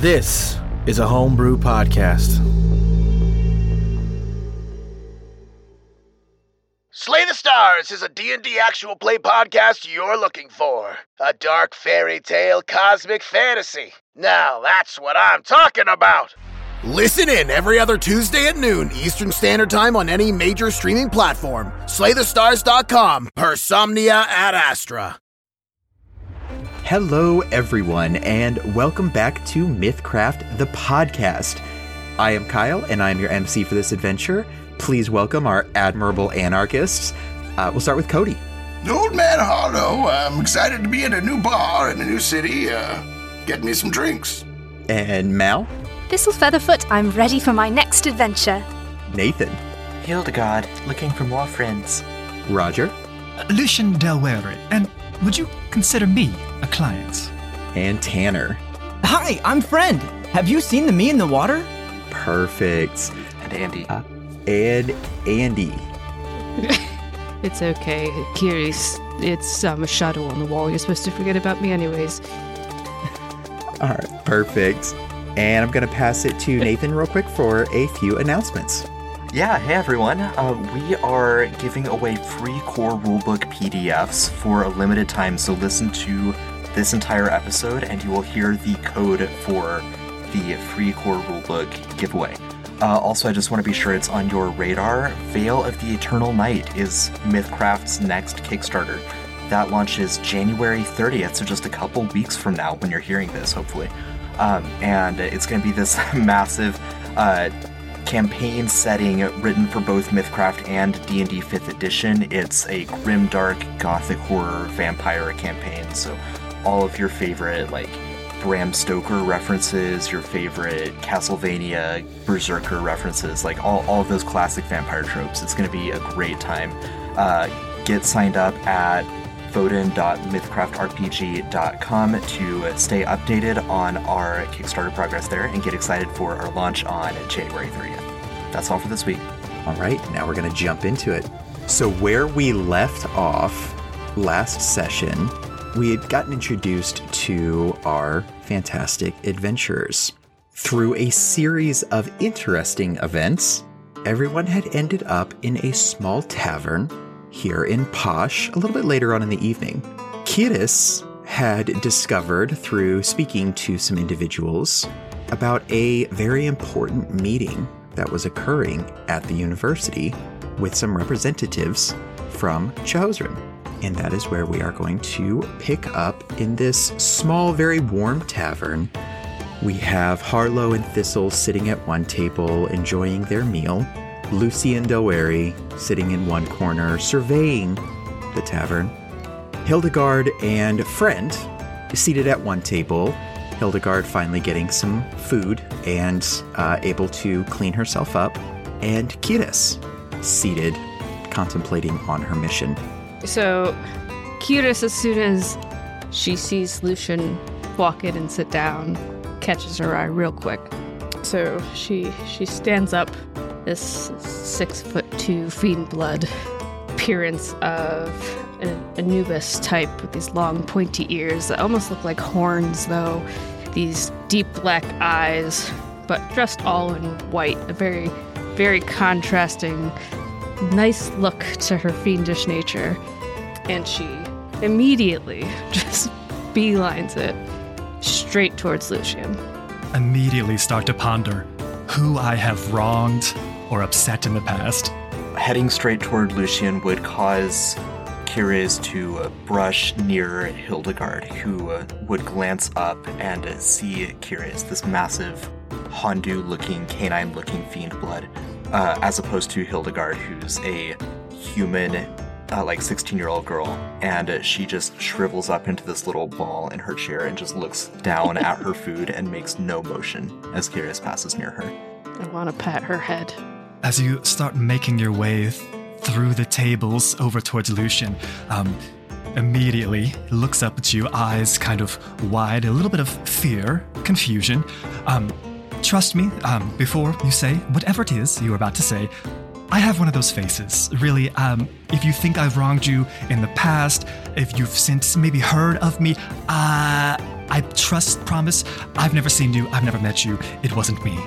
This is a homebrew podcast. Slay the Stars is a D&D actual play podcast you're looking for. A dark fairy tale cosmic fantasy. Now that's what I'm talking about. Listen in every other Tuesday at noon Eastern Standard Time on any major streaming platform. SlayTheStars.com. Persomnia ad Astra. Hello, everyone, and welcome back to Mythcraft, the podcast. I am Kyle, and I am your MC for this adventure. Please welcome our admirable anarchists. Uh, we'll start with Cody. Old Man Harlow, I'm excited to be at a new bar in a new city. Uh, get me some drinks. And Mal, Thistle Featherfoot, I'm ready for my next adventure. Nathan, Hildegard, looking for more friends. Roger, Lucien Delware, and would you consider me a client? and Tanner. Hi, I'm Friend. Have you seen the me in the water? Perfect. And Andy. Uh, and Andy. It's okay, Keres. It's um, a shadow on the wall. You're supposed to forget about me, anyways. All right, perfect. And I'm going to pass it to Nathan real quick for a few announcements. Yeah, hey everyone. Uh, we are giving away free core rulebook PDFs for a limited time, so listen to this entire episode and you will hear the code for the free core rulebook giveaway. Uh, also, I just want to be sure it's on your radar. Veil of the Eternal Night is Mythcraft's next Kickstarter. That launches January 30th, so just a couple weeks from now when you're hearing this, hopefully. Um, and it's going to be this massive uh, campaign setting written for both Mythcraft and D&D 5th edition. It's a grim, dark, gothic horror vampire campaign, so all of your favorite like Bram Stoker references, your favorite Castlevania Berserker references, like all, all of those classic vampire tropes. It's going to be a great time. Uh, get signed up at voden.mythcraftrpg.com to stay updated on our Kickstarter progress there and get excited for our launch on January 30th. That's all for this week. All right, now we're going to jump into it. So, where we left off last session, we had gotten introduced to our fantastic adventurers. Through a series of interesting events, everyone had ended up in a small tavern here in Posh a little bit later on in the evening. Keres had discovered through speaking to some individuals about a very important meeting that was occurring at the university with some representatives from Chahozran. And that is where we are going to pick up in this small, very warm tavern. We have Harlow and Thistle sitting at one table enjoying their meal. Lucien Delwary sitting in one corner surveying the tavern. Hildegard and Friend seated at one table. Hildegard finally getting some food and uh, able to clean herself up. And Keres seated, contemplating on her mission. So, Keres, as soon as she sees Lucien walk in and sit down, catches her eye real quick. So she she stands up, this six foot two fiend blood appearance of an Anubis type with these long pointy ears that almost look like horns, though. These deep black eyes, but dressed all in white. A very, very contrasting, nice look to her fiendish nature. And she immediately just beelines it straight towards Lucien. Immediately start to ponder who I have wronged or upset in the past. Heading straight toward Lucien would cause Keres to uh, brush near Hildegard, who uh, would glance up and uh, see Keres, this massive Hondu looking, canine looking fiend blood, uh, as opposed to Hildegard, who's a human, uh, like 16 year old girl. And she just shrivels up into this little ball in her chair and just looks down at her food and makes no motion as Keres passes near her. I want to pat her head. As you start making your way th- through the tables over towards Lucien, um, immediately looks up at you, eyes kind of wide, a little bit of fear, confusion. Um, trust me, um, before you say whatever it is you're about to say, I have one of those faces. Really, um, if you think I've wronged you in the past, if you've since maybe heard of me, uh, I trust, promise, I've never seen you, I've never met you, it wasn't me.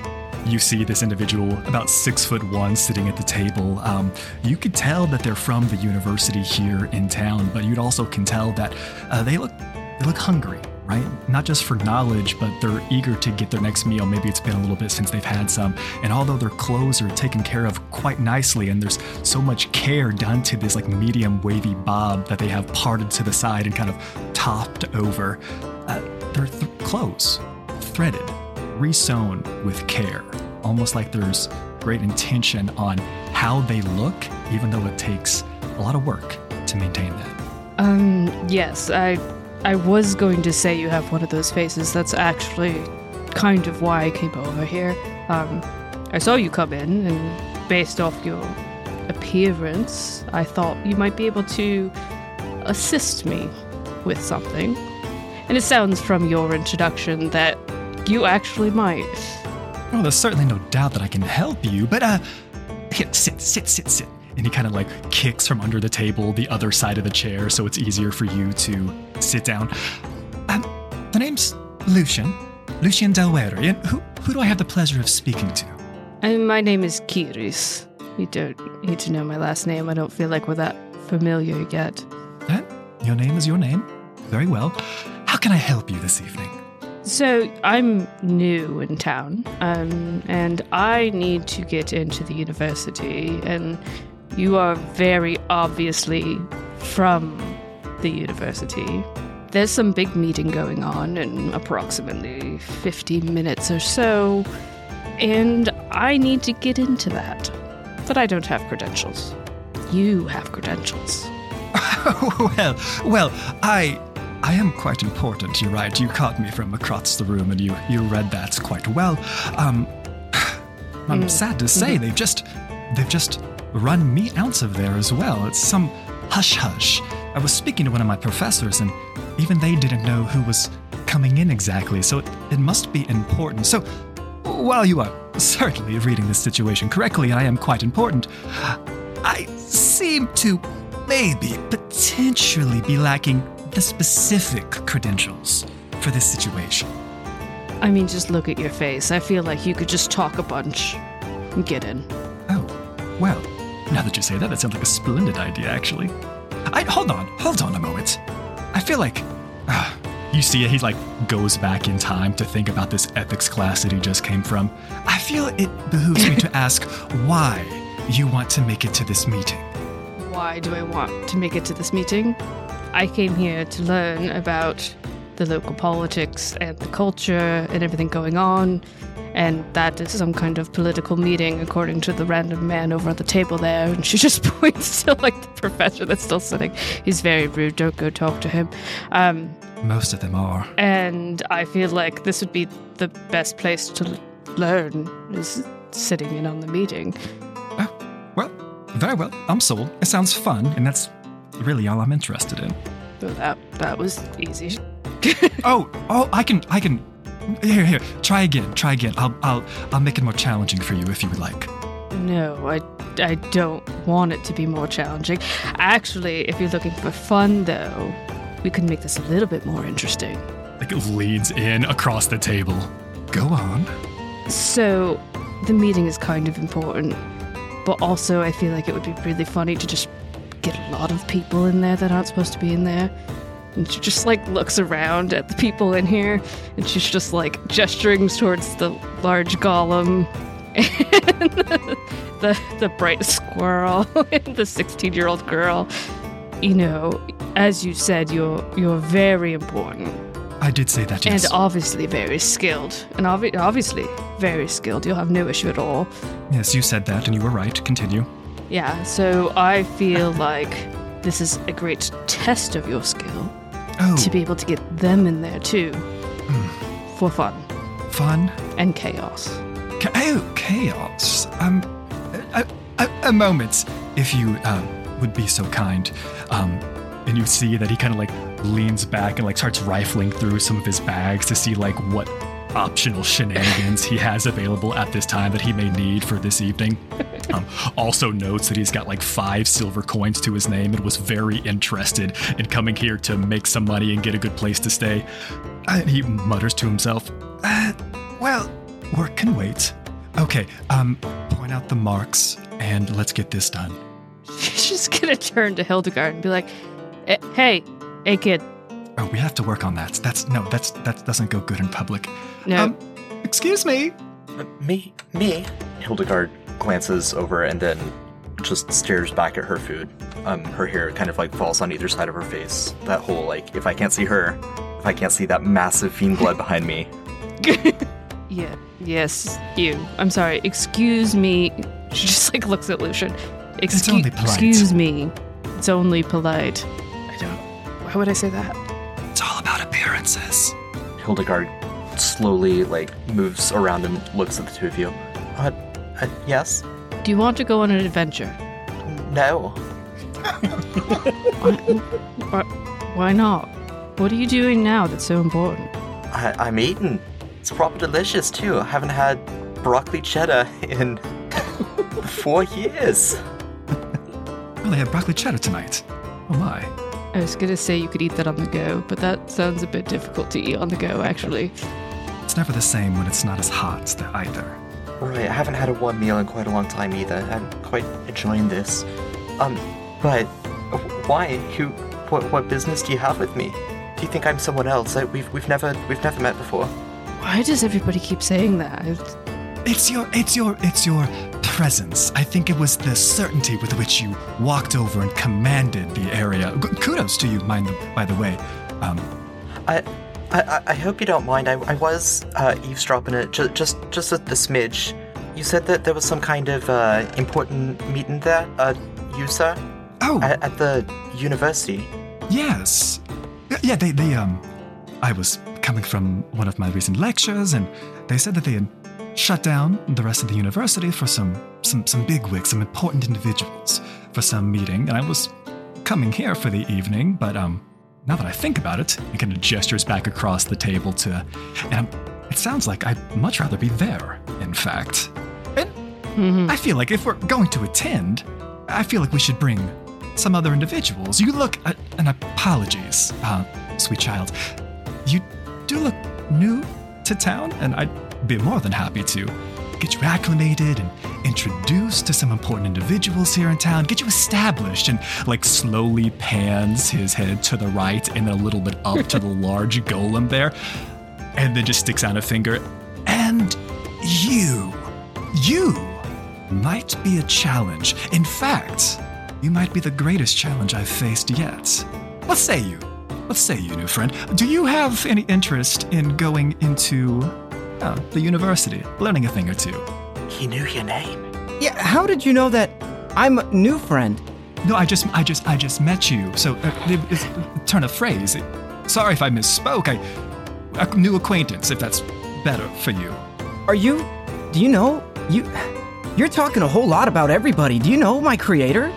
You see this individual, about six foot one, sitting at the table. Um, you could tell that they're from the university here in town, but you'd also can tell that uh, they look they look hungry right? Not just for knowledge, but they're eager to get their next meal. Maybe it's been a little bit since they've had some. And although their clothes are taken care of quite nicely, and there's so much care done to this like medium wavy bob that they have parted to the side and kind of topped over, uh, their th- clothes threaded, resewn with care, almost like there's great intention on how they look, even though it takes a lot of work to maintain that. Um, yes, I I was going to say you have one of those faces. That's actually kind of why I came over here. Um, I saw you come in, and based off your appearance, I thought you might be able to assist me with something. And it sounds from your introduction that you actually might. Well, there's certainly no doubt that I can help you, but uh, here, sit, sit, sit, sit. And he kind of like kicks from under the table the other side of the chair so it's easier for you to sit down. Um, the name's Lucien, Lucien Delweri. And who, who do I have the pleasure of speaking to? And my name is Keres. You don't need to know my last name. I don't feel like we're that familiar yet. Eh, your name is your name. Very well. How can I help you this evening? So I'm new in town, um, and I need to get into the university, and you are very obviously from the university. There's some big meeting going on in approximately 50 minutes or so, and I need to get into that. But I don't have credentials. You have credentials. well, well, I I am quite important. You're right. You caught me from across the room, and you you read that quite well. Um, I'm Mm. sad to say Mhm. they've just they've just run me out of there as well. It's some hush hush. I was speaking to one of my professors, and even they didn't know who was coming in exactly. So it, it must be important. So while you are certainly reading this situation correctly, and I am quite important, I seem to maybe potentially be lacking the specific credentials for this situation. I mean, just look at your face. I feel like you could just talk a bunch and get in. Oh, well, now that you say that, that sounds like a splendid idea, actually. I hold on, hold on a moment. I feel like ah, you see, he like goes back in time to think about this ethics class that he just came from. I feel it behooves me to ask why you want to make it to this meeting. Why do I want to make it to this meeting? I came here to learn about the local politics and the culture and everything going on, and that is some kind of political meeting, according to the random man over at the table there. And she just points to like the professor that's still sitting. He's very rude. Don't go talk to him. Um, Most of them are. and I feel like this would be the best place to learn is sitting in on the meeting. Oh, well, very well. I'm sold. It sounds fun, and that's really all I'm interested in. That that was easy. oh, oh, I can, I can. Here, here. Try again. Try again. I'll, I'll, I'll make it more challenging for you if you would like. No, I, I don't want it to be more challenging. Actually, if you're looking for fun, though, we could make this a little bit more interesting. Like leads in across the table. Go on. So, the meeting is kind of important, but also I feel like it would be really funny to just a lot of people in there that aren't supposed to be in there. And she just like looks around at the people in here, and she's just like gesturing towards the large golem and the the, the bright squirrel and the 16 year old girl. You know, as you said, you're you're very important I did say that, yes. and obviously very skilled, and obvi- obviously very skilled. You'll have no issue at all. yes, you said that, and you were right. Continue. Yeah, so I feel like this is a great test of your skill Oh, to be able to get them in there too, for fun fun. and chaos. Cha- oh, chaos. Um, a, a, a moment, if you um, would be so kind. Um, and you see that he kind of like leans back and like starts rifling through some of his bags to see like what optional shenanigans he has available at this time that he may need for this evening. Um, also notes that he's got like five silver coins to his name and was very interested in coming here to make some money and get a good place to stay. And he mutters to himself, uh, "Well, work can wait." Okay, um, point out the marks and let's get this done. She's just gonna turn to Hildegard and be like, "Eh, "Hey, hey, kid. Oh, we have to work on that. That's no, that's that doesn't go good in public. No, Um, excuse me. Uh, Me? Me? Hildegard glances over and then just stares back at her food. Um, her hair kind of like falls on either side of her face. That whole like, if I can't see her, if I can't see that massive fiend blood behind me, yeah, yes, you. I'm sorry. Excuse me." She just like looks at Lucien. Excuse, only polite. excuse me. It's only polite. I don't. Why would I say that? It's all about appearances. Hildegard slowly like moves around and looks at the two of you. Uh, uh yes? Do you want to go on an adventure? No. Why, why not? What are you doing now that's so important? I, I'm eating. It's proper delicious too. I haven't had broccoli cheddar in four years. Well, they had broccoli cheddar tonight. Oh my. I was gonna say you could eat that on the go, but that sounds a bit difficult to eat on the go, actually. It's never the same when it's not as hot either. Right, I haven't had a warm meal in quite a long time either. I'm quite enjoying this. Um, but why? Who? What? What business do you have with me? Do you think I'm someone else? Uh, we've we've never we've never met before. Why does everybody keep saying that? It's- It's your, it's your, it's your presence. I think it was the certainty with which you walked over and commanded the area. G- kudos to you, mind the, by the way. Um, I. I, I hope you don't mind. I, I was uh, eavesdropping it ju- just just a, a smidge. You said that there was some kind of uh, important meeting there, uh, you sir, oh, at, at the university. yes. Yeah, they, they, um, I was coming from one of my recent lectures, and they said that they had shut down the rest of the university for some, some, some bigwigs, some important individuals for some meeting, and I was coming here for the evening, but, um, now that I think about it, he kind of gestures back across the table to, and it sounds like I'd much rather be there, in fact. And Mhm. I feel like if we're going to attend, I feel like we should bring some other individuals. You look, uh, and apologies, uh, sweet child. You do look new to town, and I'd be more than happy to get you acclimated and introduced to some important individuals here in town, get you established, and like slowly pans his head to the right and then a little bit up to the large golem there, and then just sticks out a finger. And you, you might be a challenge. In fact, you might be the greatest challenge I've faced yet. What say you? What say you, new friend? Do you have any interest in going into uh, the university, learning a thing or two? He knew your name. Yeah, how did you know that I'm a new friend? No, I just, I just, I just met you. So, uh, it- it's a turn of phrase. It- sorry if I misspoke. I, a new acquaintance, if that's better for you. Are you. Do you know? You. You're talking a whole lot about everybody. Do you know my creator?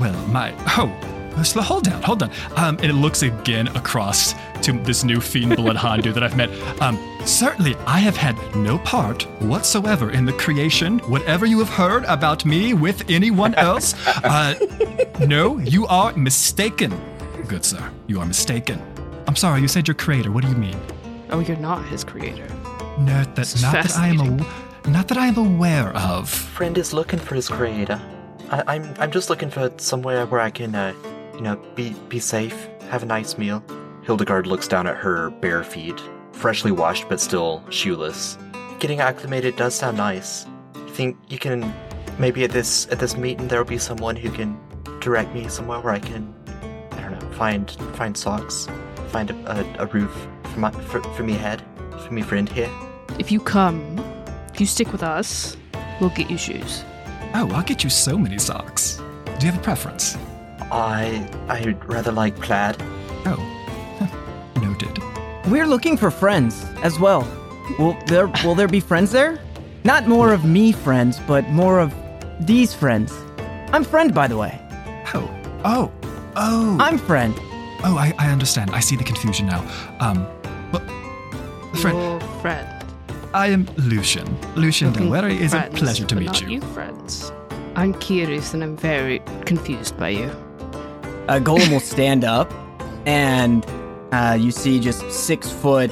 Well, my oh, so hold down, hold down. Um, and it looks again across to this new fiend blood Handu that I've met. Um, certainly, I have had no part whatsoever in the creation. Whatever you have heard about me with anyone else, uh, no, you are mistaken, good sir. You are mistaken. I'm sorry. You said your creator. What do you mean? Oh, you're not his creator. No, that not that I am fascinating. a, not that I am aware of. Friend is looking for his creator. I, I'm I'm just looking for somewhere where I can, uh, you know, be be safe, have a nice meal. Hildegard looks down at her bare feet, freshly washed but still shoeless. Getting acclimated does sound nice. You think you can maybe at this at this meeting there'll be someone who can direct me somewhere where I can I don't know find find socks, find a, a, a roof for my for, for me head for me friend here. If you come, if you stick with us, we'll get you shoes. Oh, I'll get you so many socks. Do you have a preference? I I'd rather like plaid. Oh, noted. We're looking for friends as well. Will there will there be friends there? Not more of me friends, but more of these friends. I'm friend by the way. Oh, oh, oh. I'm friend. Oh, I, I understand. I see the confusion now. Um, well, friend, Your friend. I am Lucien. Lucien Looking Delwery. It is a pleasure to but meet not you. you friends. I'm curious and I'm very confused by you. Uh, Golem will stand up, and uh, you see just six foot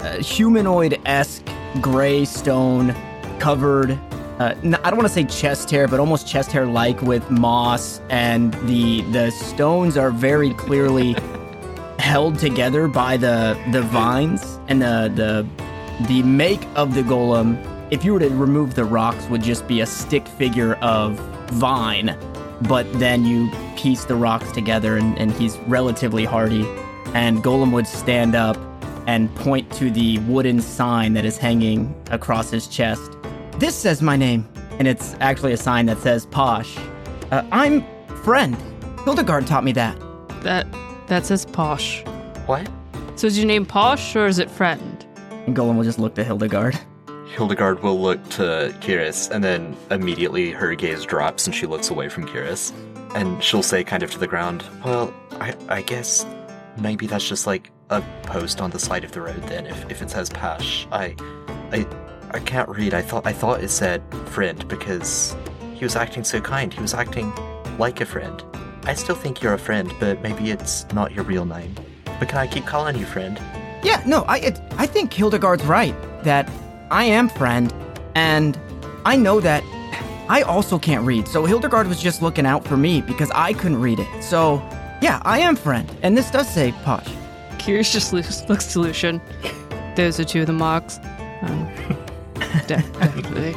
uh, humanoid esque gray stone covered. Uh, n- I don't want to say chest hair, but almost chest hair like with moss, and the the stones are very clearly held together by the the vines and the the the make of the golem. If you were to remove the rocks, would just be a stick figure of vine but then you piece the rocks together and, and he's relatively hardy. And Golem would stand up and point to the wooden sign that is hanging across his chest. This says my name, and it's actually a sign that says Posh. Uh, I'm Friend. Hildegard taught me that. That that says Posh. What? So is your name Posh or is it Friend? And Golem will just look to Hildegard. Hildegard will look to Keres, and then immediately her gaze drops and she looks away from Keres. And she'll say, kind of to the ground, Well, I, I guess maybe that's just like a post on the side of the road then, if, if it says Pash. I, I, I can't read. I thought I thought it said friend because he was acting so kind. He was acting like a friend. I still think you're a friend, but maybe it's not your real name. But can I keep calling you friend? Yeah, no, I it, I think Hildegard's right that I am friend, and I know that I also can't read. So Hildegard was just looking out for me because I couldn't read it. So yeah, I am friend, and this does say Posh. Keres just looks, looks to Lucien. Those are two of the marks. Um, definitely.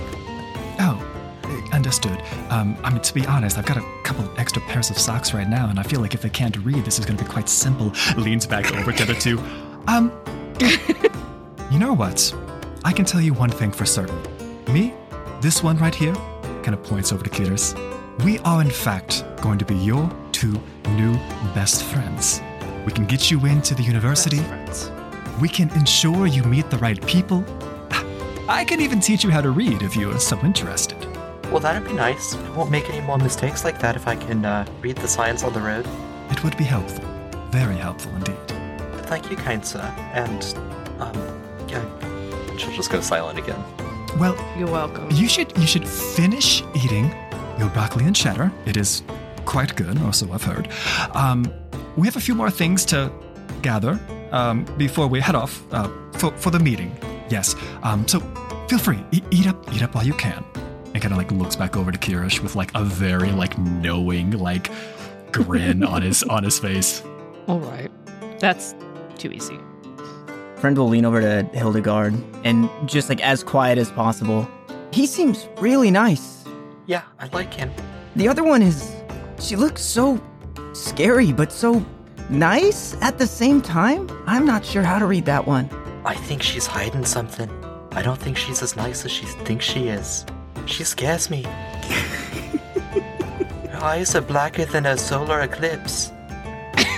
Oh, eh, understood. Um, I mean, to be honest, I've got a couple extra pairs of socks right now, and I feel like if they can't read, this is going to be quite simple. Leans back over to the two. Um, you know what? I can tell you one thing for certain. Me, this one right here, kind of points over to Cletus. We are, in fact, going to be your two new best friends. We can get you into the university. We can ensure you meet the right people. I can even teach you how to read if you are so interested. Well, that'd be nice. I won't make any more mistakes like that if I can uh, read the signs on the road. It would be helpful. Very helpful indeed. Thank you, kind sir. And, um, yeah. She'll just go silent again. Well, You're welcome. you should you should finish eating your broccoli and cheddar. It is quite good, or so I've heard. Um, we have a few more things to gather um, before we head off uh, for for the meeting. Yes. Um, so feel free, eat, eat up, eat up while you can. And kind of like looks back over to Keres with like a very like knowing like grin on his on his face. All right. That's too easy. Friend will lean over to Hildegard and just like as quiet as possible. He seems really nice. Yeah, I like him. The other one is. She looks so scary, but so nice at the same time. I'm not sure how to read that one. I think she's hiding something. I don't think she's as nice as she thinks she is. She scares me. Her eyes are blacker than a solar eclipse.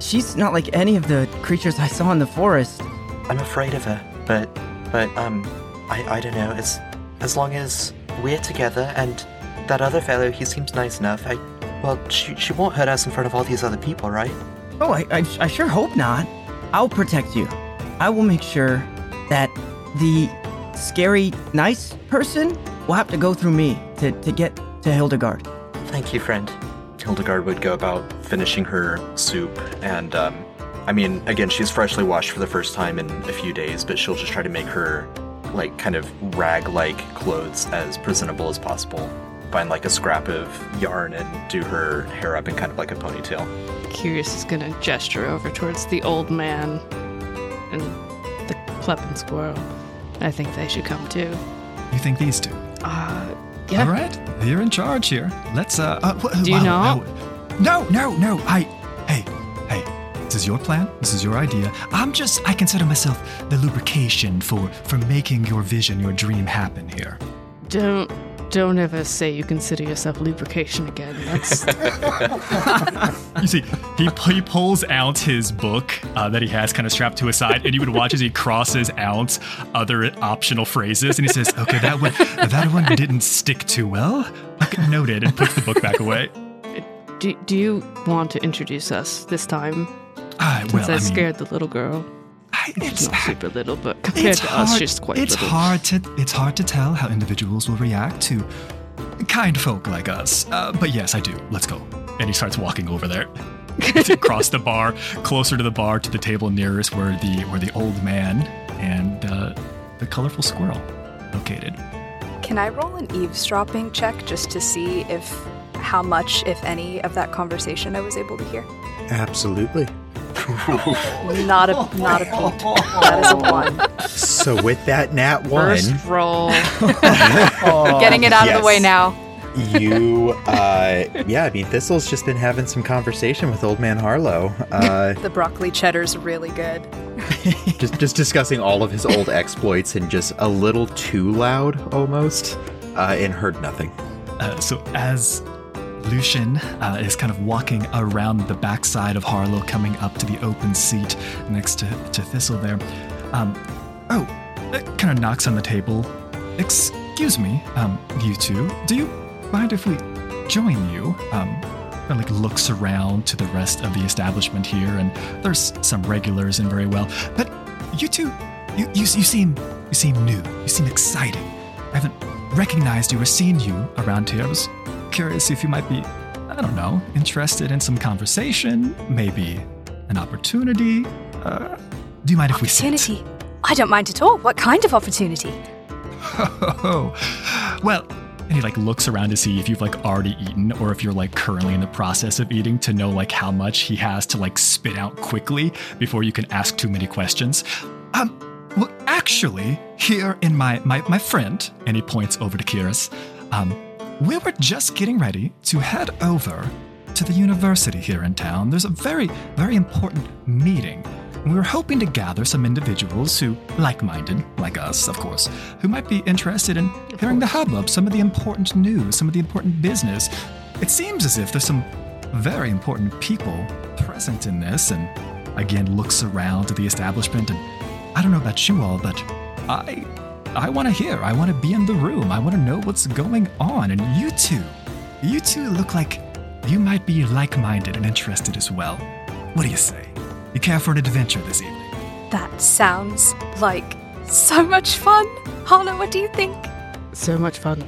She's not like any of the creatures I saw in the forest. I'm afraid of her, but, but, um, I, I don't know. As, as long as we're together and that other fellow, he seems nice enough. I, well, she, she won't hurt us in front of all these other people, right? Oh, I, I, I sure hope not. I'll protect you. I will make sure that the scary, nice person will have to go through me to, to get to Hildegard. Thank you, friend. Hildegard would go about finishing her soup, and um, I mean, again, she's freshly washed for the first time in a few days, but she'll just try to make her like kind of rag-like clothes as presentable as possible. Find like a scrap of yarn and do her hair up in kind of like a ponytail. Keres is gonna gesture over towards the old man and the Kleppen squirrel. I think they should come too. You think these two? Uh, yeah. All right, you're in charge here. Let's. Uh, uh wh- Do you wow, not? No, no, no. I. Hey, hey. This is your plan. This is your idea. I'm just. I consider myself the lubrication for for making your vision, your dream happen here. Don't don't ever say you consider yourself lubrication again. That's You see, he, he pulls out his book uh, that he has kind of strapped to his side, and you would watch as he crosses out other optional phrases, and he says, "Okay, that one, that one didn't stick too well." Okay, noted, and puts the book back away. do, do you want to introduce us this time? Ah, Since well, I I mean, scared the little girl. It's not super little, but compared to hard, us, she's quite it's little. hard to it's hard to tell how individuals will react to kind folk like us. Uh, but yes, I do. Let's go. And he starts walking over there, across the bar, closer to the bar, to the table nearest where the where the old man and uh, the colorful squirrel located. Can I roll an eavesdropping check just to see if how much, if any, of that conversation I was able to hear? Absolutely. Not a not a peep. That is a one. So with that nat one, First roll. Getting it out of the way now. you, uh, yeah, I mean, Thistle's just been having some conversation with Old Man Harlow, uh, The broccoli cheddar's really good. just just discussing all of his old exploits and just a little too loud almost, uh, and heard nothing. Uh, so as Lucien uh, is kind of walking around the backside of Harlow, coming up to the open seat next to, to Thistle there, um, oh, it kind of knocks on the table. Excuse me, um, you two, do you mind if we join you? Um, and like looks around to the rest of the establishment here, and there's some regulars in very well, but you two, you, you, you seem you seem new, you seem exciting. I haven't recognized you or seen you around here. I was curious if you might be, I don't know, interested in some conversation, maybe an opportunity. Uh, do you mind if we sit? Opportunity. I don't mind at all. What kind of opportunity? Oh, well, and he like looks around to see if you've like already eaten or if you're like currently in the process of eating to know like how much he has to like spit out quickly before you can ask too many questions. Um, well, actually, here in my my my friend, and he points over to Keres, um, we were just getting ready to head over to the university here in town. There's a very very important meeting. We were hoping to gather some individuals who, like minded, like us, of course, who might be interested in hearing the hubbub, some of the important news, some of the important business. It seems as if there's some very important people present in this, and again looks around at the establishment. And I don't know about you all, but I. I want to hear. I want to be in the room. I want to know what's going on. And you two, you two look like you might be like minded and interested as well. What do you say? You care for an adventure this evening? That sounds like so much fun. Harlow, what do you think? So much fun.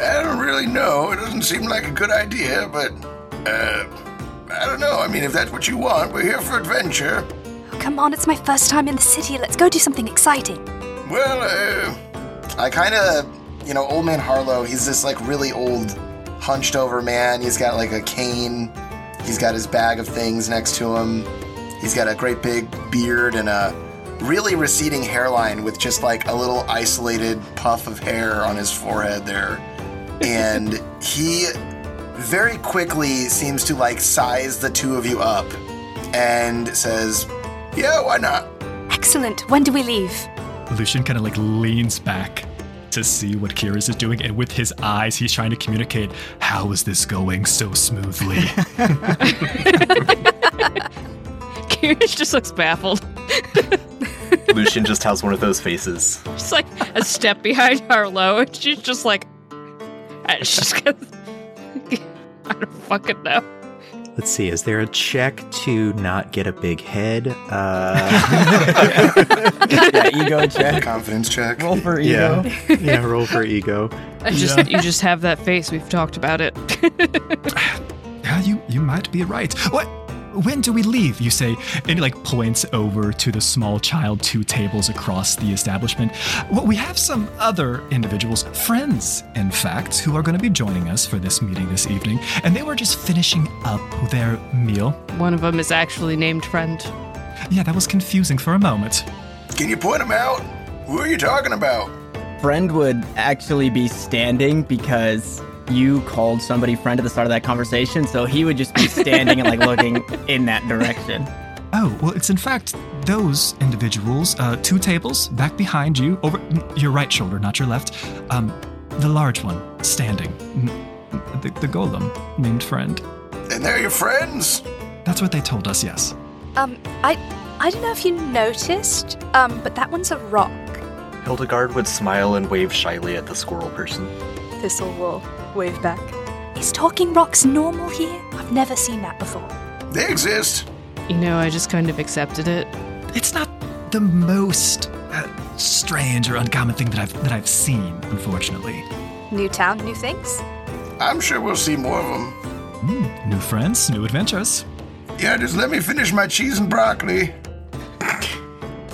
I don't really know. It doesn't seem like a good idea, but uh, I don't know. I mean, if that's what you want, we're here for adventure. Oh, come on, it's my first time in the city. Let's go do something exciting. Well, uh, I kind of, you know, old man Harlow, he's this like really old, hunched over man. He's got like a cane. He's got his bag of things next to him. He's got a great big beard and a really receding hairline with just like a little isolated puff of hair on his forehead there. And he very quickly seems to like size the two of you up and says, Yeah, why not? Excellent. When do we leave? Lucien kind of like leans back to see what Keres is doing, and with his eyes, he's trying to communicate, How is this going so smoothly? Keres just looks baffled. Lucien just has one of those faces. She's like a step behind Harlow, and she's just like, and she's gonna. I don't fucking know. Let's see, is there a check to not get a big head? Uh, yeah, ego check. Confidence check. Roll for ego. yeah, yeah, roll for ego. I just you just have that face. We've talked about it. yeah, you you might be right. What? When do we leave? You say, and he like points over to the small child two tables across the establishment. Well, we have some other individuals, friends, in fact, who are going to be joining us for this meeting this evening, and they were just finishing up their meal. One of them is actually named friend. Yeah, that was confusing for a moment. Can you point him out? Who are you talking about? Friend would actually be standing because you called somebody friend at the start of that conversation, so he would just be standing and like looking in that direction. Oh, well, it's in fact those individuals, uh, two tables back behind you, over your right shoulder, not your left. Um, the large one, standing. The, the golem, named friend. And they're your friends? That's what they told us, yes. Um, I I don't know if you noticed, um, but that one's a rock. Hildegard would smile and wave shyly at the squirrel person. Thistle will wave back. Is talking rocks normal here? I've never seen that before. They exist. You know, I just kind of accepted it. It's not the most uh, strange or uncommon thing that I've that I've seen, unfortunately. New town, new things. I'm sure we'll see more of them. Hmm, new friends, new adventures. Yeah, just let me finish my cheese and broccoli.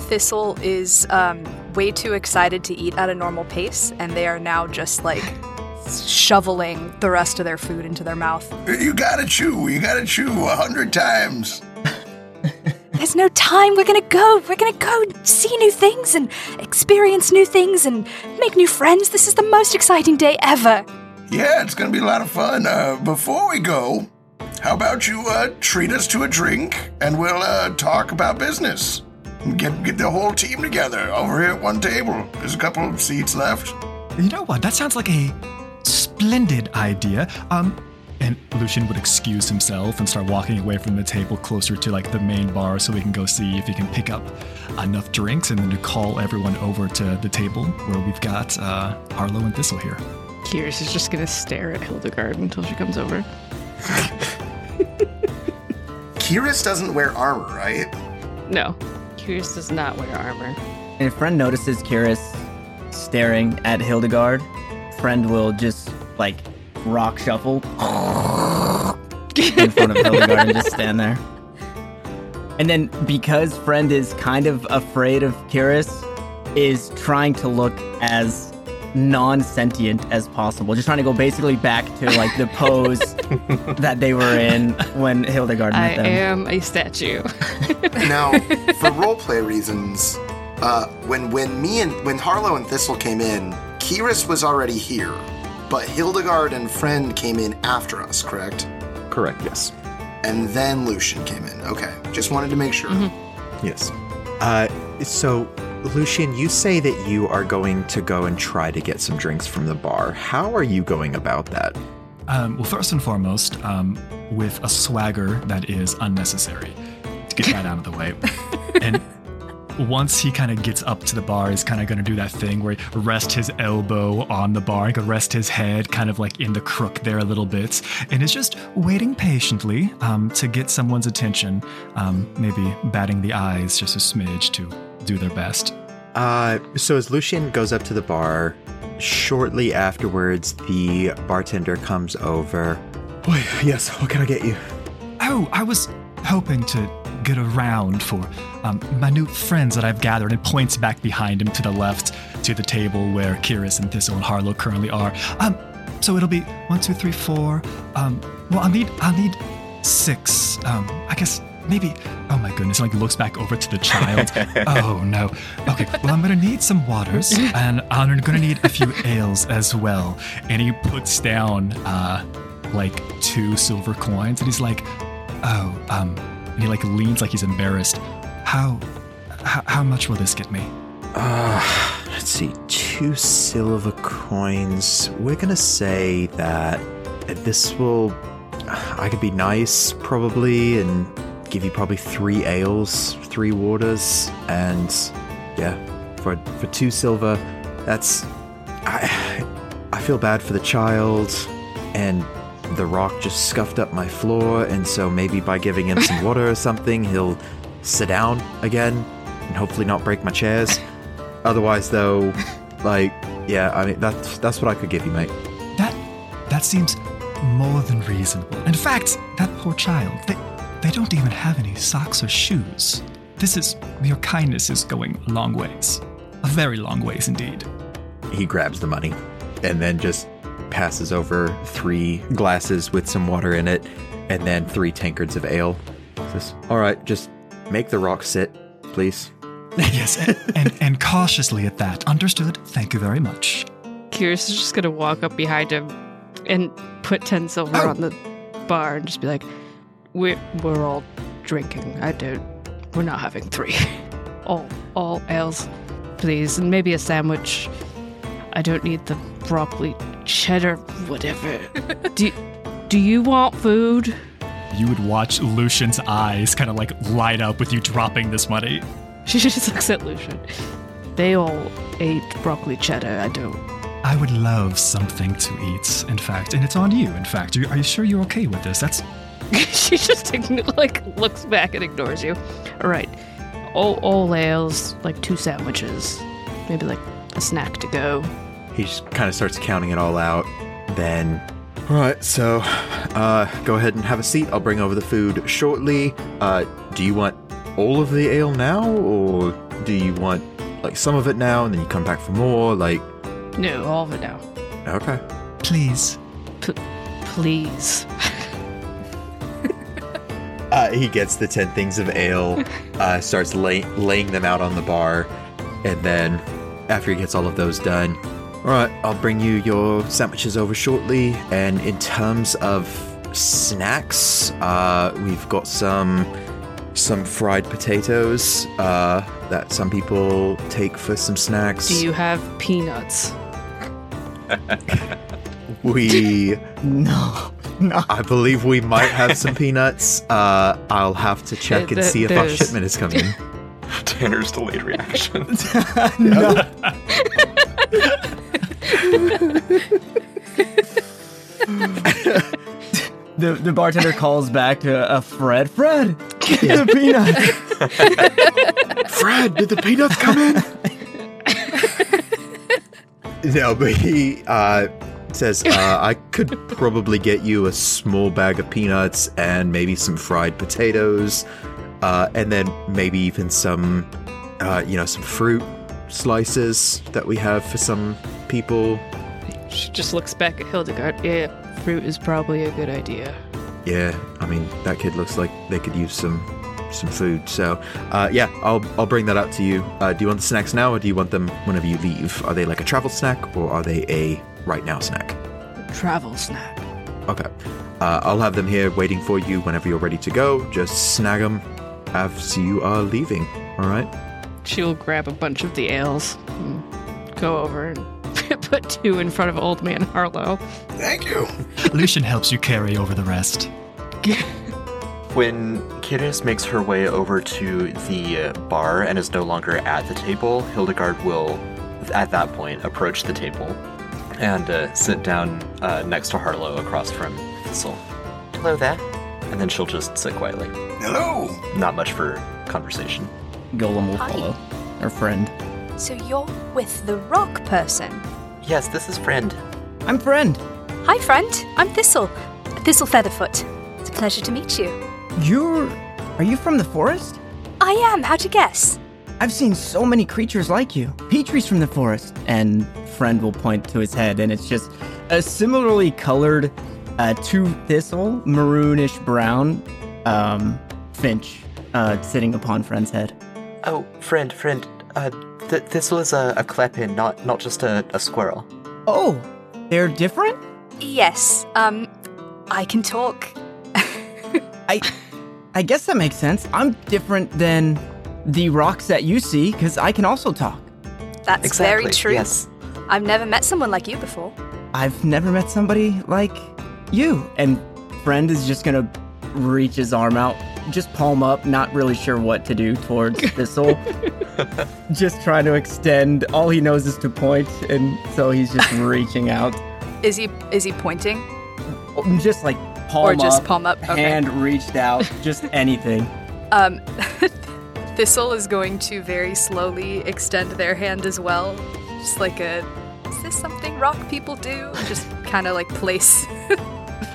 Thistle is um, way too excited to eat at a normal pace, and they are now just like shoveling the rest of their food into their mouth. You gotta chew. You gotta chew a hundred times. There's no time. We're gonna go. We're gonna go see new things and experience new things and make new friends. This is the most exciting day ever. Yeah, it's gonna be a lot of fun. Uh, before we go, how about you uh, treat us to a drink and we'll uh, talk about business? Get get the whole team together over here at one table. There's a couple of seats left. You know what? That sounds like a splendid idea. Um, and Lucien would excuse himself and start walking away from the table closer to like the main bar so we can go see if he can pick up enough drinks and then to call everyone over to the table where we've got uh, Harlow and Thistle here. Keres is just gonna stare at Hildegard until she comes over. Keres doesn't wear armor, right? No, Keres does not wear armor. And if Friend notices Keres staring at Hildegard, Friend will just like rock shuffle in front of Hildegard and just stand there. And then because Friend is kind of afraid of Keres, is trying to look as non-sentient as possible. Just trying to go basically back to like the pose that they were in when Hildegard I met them. I am a statue. now, for roleplay reasons, uh, when when me and when Harlow and Thistle came in, Keres was already here, but Hildegard and Friend came in after us, correct? Correct, yes. And then Lucien came in. Okay, just wanted to make sure. Yes. Uh, so, Lucien, you say that you are going to go and try to get some drinks from the bar. How are you going about that? Um, well, first and foremost, um, with a swagger that is unnecessary to get that out of the way. And once he kind of gets up to the bar, he's kind of going to do that thing where he rest his elbow on the bar and go rest his head kind of like in the crook there a little bit. And is just waiting patiently um, to get someone's attention, um, maybe batting the eyes just a smidge to do their best. Uh, so as Lucien goes up to the bar, shortly afterwards, the bartender comes over. Boy, yes, what can I get you? Oh, I was hoping to get around for um, my new friends that I've gathered and points back behind him to the left to the table where Keres and Thistle and Harlow currently are. Um, so it'll be one, two, three, four. Um, well, I'll need, I'll need six. Um, I guess maybe. Oh my goodness! Like looks back over to the child. oh no. Okay. Well, I'm gonna need some waters, and I'm gonna need a few ales as well. And he puts down uh, like two silver coins, and he's like, "Oh, um," and he like leans like he's embarrassed. How, how, how much will this get me? Uh, let's see, two silver coins. We're gonna say that this will. I could be nice, probably, and give you probably three ales, three waters, and yeah, for for two silver, that's. I I feel bad for the child, and the rock just scuffed up my floor, and so maybe by giving him some water or something, he'll sit down again, and hopefully not break my chairs. Otherwise, though, like, yeah, I mean, that's that's what I could give you, mate. That that seems more than reasonable. In fact, that poor child, they they don't even have any socks or shoes. This is your kindness is going a long ways. A very long ways indeed. He grabs the money and then just passes over three glasses with some water in it and then three tankards of ale. Says, All right, just make the rock sit, please. yes, and, and, and cautiously at that. Understood. Thank you very much. Keres is just gonna walk up behind him and put ten silver Oh. on the bar and just be like, "We're we're all drinking. I don't. We're not having three. all all ales, please, and maybe a sandwich. I don't need the broccoli, cheddar, whatever. do do you want food? You would watch Lucien's eyes kind of like light up with you dropping this money. She just looks at Lucien. They all ate broccoli cheddar. I don't. I would love something to eat, in fact, and it's on you, in fact. Are you, are you sure you're okay with this? That's she just like looks back and ignores you. All right, all, all ales, like two sandwiches, maybe like a snack to go. He just kind of starts counting it all out. Then, all right, so uh, go ahead and have a seat. I'll bring over the food shortly. Uh, do you want all of the ale now, or do you want like some of it now and then you come back for more? Like, No, all of it now. okay. Please. P- please. Uh, he gets the 10 things of ale, uh, starts lay- laying them out on the bar, and then after he gets all of those done, all right, I'll bring you your sandwiches over shortly. And in terms of snacks, uh, we've got some some fried potatoes uh, that some people take for some snacks. Do you have peanuts? We, No, no. I believe we might have some peanuts. Uh, I'll have to check and th- see if our shipment is coming. Tanner's delayed reaction. no. The the bartender calls back to uh, Fred. Fred, get the peanut. Fred, did the peanuts come in? no, but he uh, says, uh, I could probably get you a small bag of peanuts and maybe some fried potatoes, uh, and then maybe even some, uh, you know, some fruit slices that we have for some people. She just looks back at Hildegard. Yeah, fruit is probably a good idea. Yeah, I mean that kid looks like they could use some some food. So, uh, yeah, I'll I'll bring that out to you. Uh, do you want the snacks now, or do you want them whenever you leave? Are they like a travel snack, or are they a right now snack? Travel snack. Okay, uh, I'll have them here waiting for you whenever you're ready to go. Just snag them as you are leaving. All right. She'll grab a bunch of the ales and go over and put two in front of Old Man Harlow. Thank you. Lucien helps you carry over the rest. When Keres makes her way over to the uh, bar and is no longer at the table, Hildegard will, at that point, approach the table and uh, sit down uh, next to Harlow across from Thistle. Hello there. And then she'll just sit quietly. Hello. Not much for conversation. Golem will Hi. follow. Our friend. So you're with the rock person? Yes, this is friend. I'm friend. Hi, friend. I'm Thistle. Thistle Featherfoot. It's a pleasure to meet you. You're. Are you from the forest? I am. How'd you guess? I've seen so many creatures like you. Petrie's from the forest. And friend will point to his head, and it's just a similarly colored uh, two thistle, maroonish brown um, finch uh, sitting upon friend's head. Oh, friend, friend. Uh, th- this was a, a clepin, not not just a, a squirrel. Oh, they're different? Yes. Um, I can talk. I I guess that makes sense. I'm different than the rocks that you see because I can also talk. That's very true. yes. I've never met someone like you before. I've never met somebody like you. And friend is just gonna reach his arm out, just palm up, not really sure what to do towards Thistle. just trying to extend. All he knows is to point, and so he's just reaching out, Is he is he pointing? just like palm Or just up, palm up, okay. hand reached out, just anything. Um, Thistle is going to very slowly extend their hand as well, just like a. Is this something rock people do? Just kind of like place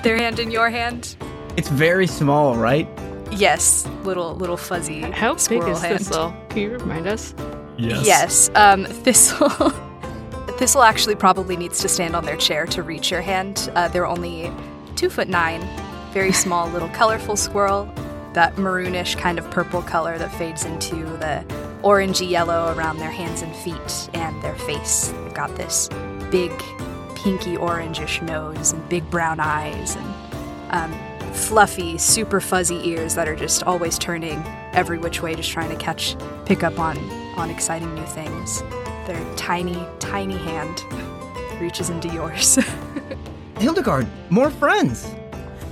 their hand in your hand. It's very small, right? Yes, little little fuzzy. How big is hand. Thistle? Can you remind us? Yes. Yes. Um, Thistle. Thistle actually probably needs to stand on their chair to reach your hand. Uh, they're only two foot nine, very small, little colorful squirrel. That maroonish kind of purple color that fades into the orangey yellow around their hands and feet and their face. They've got this big, pinky orangish nose and big brown eyes and um, fluffy, super fuzzy ears that are just always turning every which way, just trying to catch, pick up on on exciting new things. Their tiny, tiny hand reaches into yours. Hildegard, more friends.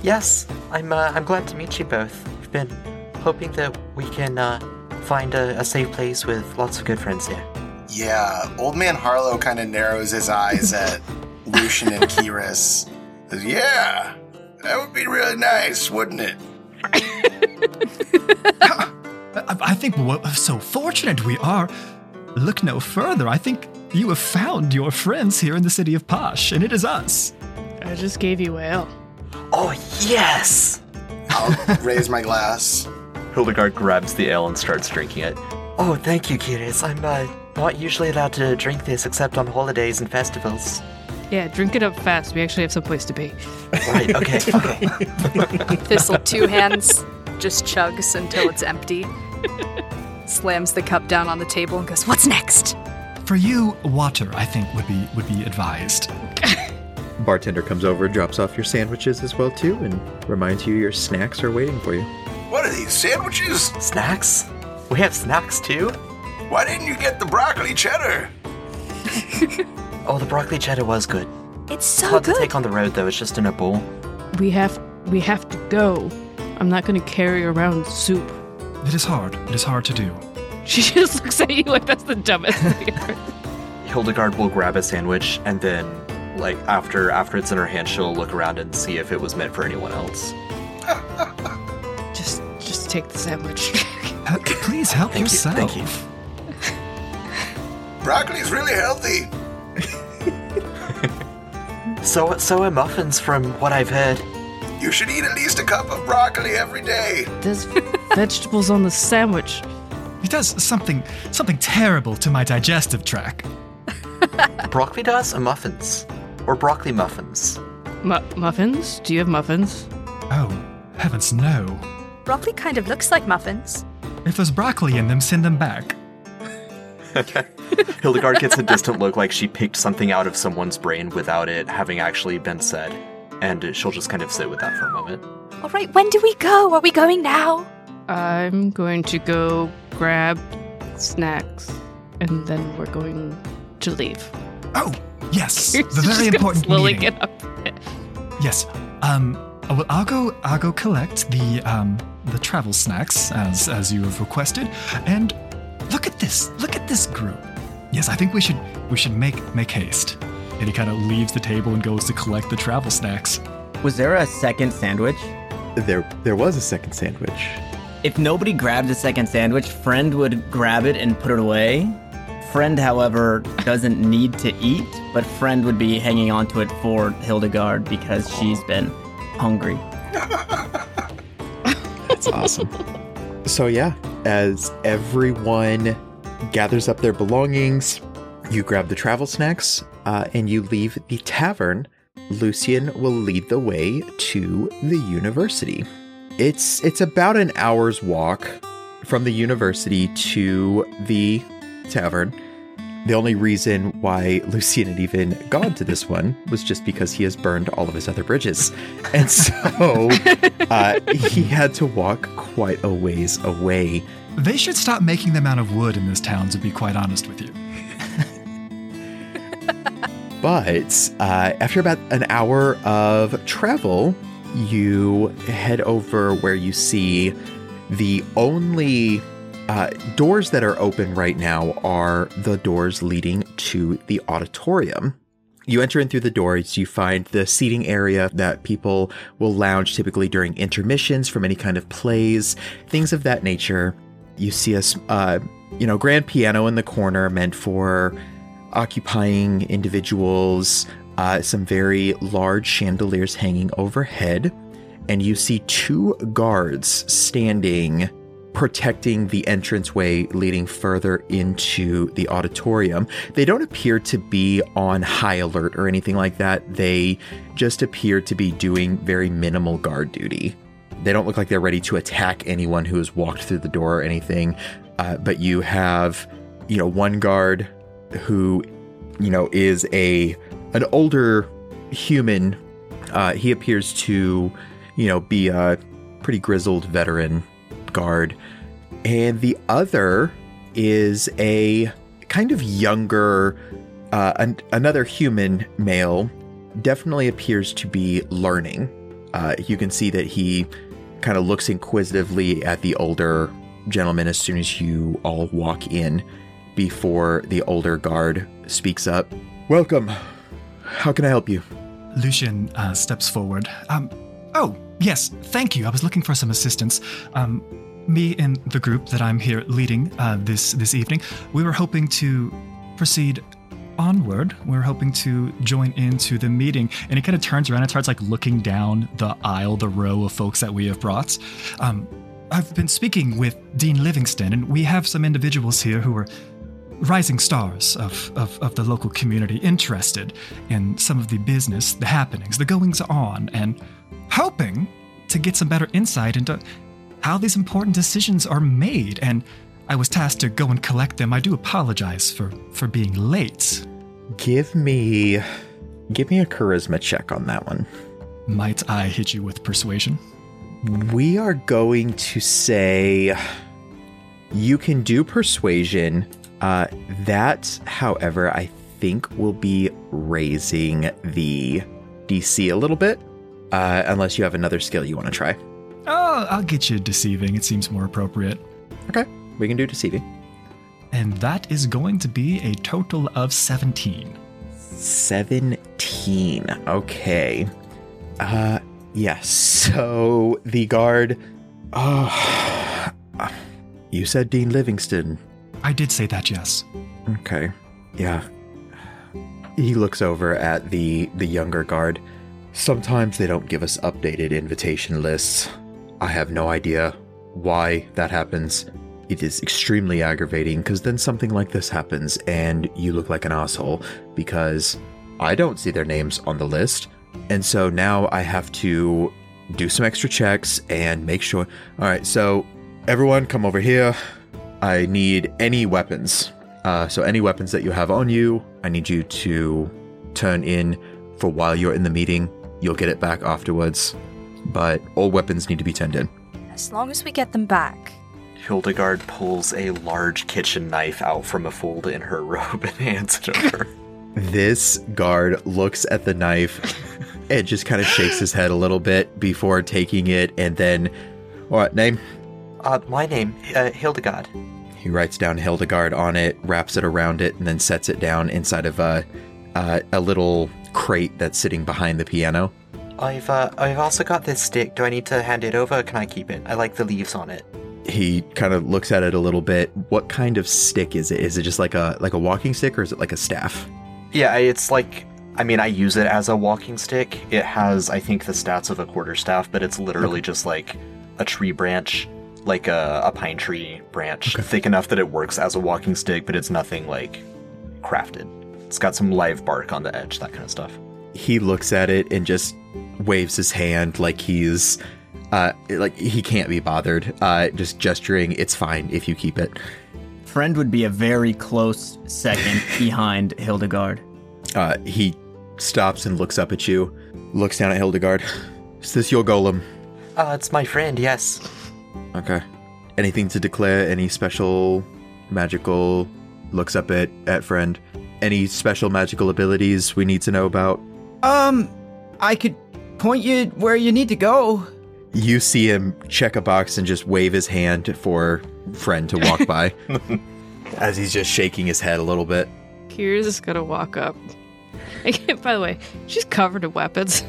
Yes, I'm. Uh, I'm glad to meet you both. We've been hoping that we can uh, find a, a safe place with lots of good friends here. Yeah, old man Harlow kind of narrows his eyes at Lucien and Keres. Yeah, that would be really nice, wouldn't it? I, I think we're so fortunate we are. Look no further. I think you have found your friends here in the city of Posh, and it is us. I just gave you ale. Oh, yes! I'll raise my glass. Hildegard grabs the ale and starts drinking it. Oh, thank you, Keres. I'm uh, not usually allowed to drink this except on holidays and festivals. Yeah, drink it up fast. We actually have someplace to be. Right, okay, okay. Thistle two hands just chugs until it's empty. Slams the cup down on the table and goes, What's next? For you, water, I think, would be would be advised. Bartender comes over, drops off your sandwiches as well too, and reminds you your snacks are waiting for you. What are these sandwiches? Snacks? We have snacks too? Why didn't you get the broccoli cheddar? Oh, the broccoli cheddar was good. It's It's so hard to take on the road though, it's just in a bowl. We have we have to go. I'm not gonna carry around soup. It is hard. It is hard to do. She just looks at you like that's the dumbest thing ever. Hildegard will grab a sandwich and then, like, after after it's in her hand, she'll look around and see if it was meant for anyone else. Just just take the sandwich. Uh, please help Thank you, yourself. thank you. Broccoli's really healthy. So, so are muffins from what I've heard. You should eat at least a cup of broccoli every day. There's vegetables on the sandwich. It does something something terrible to my digestive tract. Broccoli does or muffins? Or broccoli muffins? Mu- muffins? Do you have muffins? Oh, heavens no. Broccoli kind of looks like muffins. If there's broccoli in them, send them back. Hildegard gets a distant look like she picked something out of someone's brain without it having actually been said, and she'll just kind of sit with that for a moment. All right, when do we go? Are we going now? I'm going to go grab snacks, and then we're going to leave. Oh, yes, You're the very gonna important slowly meeting. get up. Yes. Um. Well, I'll go. I'll go collect the um the travel snacks as as you have requested. And look at this. Look at this group. Yes, I think we should we should make make haste. And he kind of leaves the table and goes to collect the travel snacks. Was there a second sandwich? There, there was a second sandwich. If nobody grabbed a second sandwich, friend would grab it and put it away. Friend, however, doesn't need to eat, but friend would be hanging on to it for Hildegard because she's been hungry. That's awesome. So yeah, as everyone gathers up their belongings, you grab the travel snacks uh, and you leave the tavern. Lucien will lead the way to the university. It's it's about an hour's walk from the university to the tavern. The only reason why Lucien had even gone to this one was just because he has burned all of his other bridges. And so uh, he had to walk quite a ways away. They should stop making them out of wood in this town. To be quite honest with you. But uh, after about an hour of travel, you head over where you see the only uh, doors that are open right now are the doors leading to the auditorium. You enter in through the doors, you find the seating area that people will lounge typically during intermissions from any kind of plays, things of that nature. You see a, uh, you know, grand piano in the corner meant for occupying individuals, uh, some very large chandeliers hanging overhead, and you see two guards standing protecting the entranceway leading further into the auditorium. They don't appear to be on high alert or anything like that. They just appear to be doing very minimal guard duty. They don't look like they're ready to attack anyone who has walked through the door or anything. Uh, but you have, you know, one guard who, you know, is a an older human. Uh, he appears to, you know, be a pretty grizzled veteran guard, and the other is a kind of younger, uh, an- another human male. Definitely appears to be learning. Uh, you can see that he kind of looks inquisitively at the older gentleman as soon as you all walk in before the older guard speaks up. Welcome. How can I help you? Lucien uh, steps forward. Um, oh, yes, thank you. I was looking for some assistance. Um, me and the group that I'm here leading uh, this this evening, we were hoping to proceed onward. We are hoping to join into the meeting, and it kind of turns around and starts like looking down the aisle, the row of folks that we have brought. Um, I've been speaking with Dean Livingston, and we have some individuals here who are rising stars of, of, of the local community interested in some of the business, the happenings, the goings on, and hoping to get some better insight into how these important decisions are made. And I was tasked to go and collect them. I do apologize for, for being late. Give me give me a charisma check on that one. Might I hit you with persuasion? We are going to say you can do persuasion. Uh, that, however, I think will be raising the DC a little bit, uh, unless you have another skill you want to try. Oh, I'll get you deceiving. It seems more appropriate. Okay, we can do deceiving. And that is going to be a total of 17. 17. Okay. Uh, yes. So the guard. Oh. You said Dean Livingston. I did say that, yes. Okay. Yeah. He looks over at the the younger guard. Sometimes they don't give us updated invitation lists. I have no idea why that happens. It is extremely aggravating because then something like this happens and you look like an asshole because I don't see their names on the list. And so now I have to do some extra checks and make sure. All right, so everyone come over here. I need any weapons. Uh, so, any weapons that you have on you, I need you to turn in for while you're in the meeting. You'll get it back afterwards. But all weapons need to be turned in. As long as we get them back. Hildegard pulls a large kitchen knife out from a fold in her robe and hands it over. This guard looks at the knife and just kind of shakes his head a little bit before taking it and then, what name? Uh, my name, uh, Hildegard. He writes down Hildegard on it, wraps it around it, and then sets it down inside of a, uh, a little crate that's sitting behind the piano. I've uh, I've also got this stick. Do I need to hand it over? Or can I keep it? I like the leaves on it. He kind of looks at it a little bit. What kind of stick is it? Is it just like a like a walking stick, or is it like a staff? Yeah, it's like I mean, I use it as a walking stick. It has, I think, the stats of a quarterstaff, but it's literally just like a tree branch, like a, a pine tree branch, thick enough that it works as a walking stick, but it's nothing like crafted. It's got some live bark on the edge, that kind of stuff. He looks at it and just waves his hand like he's uh like he can't be bothered. Uh just gesturing, it's fine if you keep it. Friend would be a very close second behind Hildegard. Uh he stops and looks up at you, looks down at Hildegard. Is this your golem? Uh, it's my friend, yes. Okay. Anything to declare? Any special magical looks up at at friend? Any special magical abilities we need to know about? Um, I could point you where you need to go. You see him check a box and just wave his hand for friend to walk by as he's just shaking his head a little bit. Keres just gonna walk up. By the way, she's covered in weapons.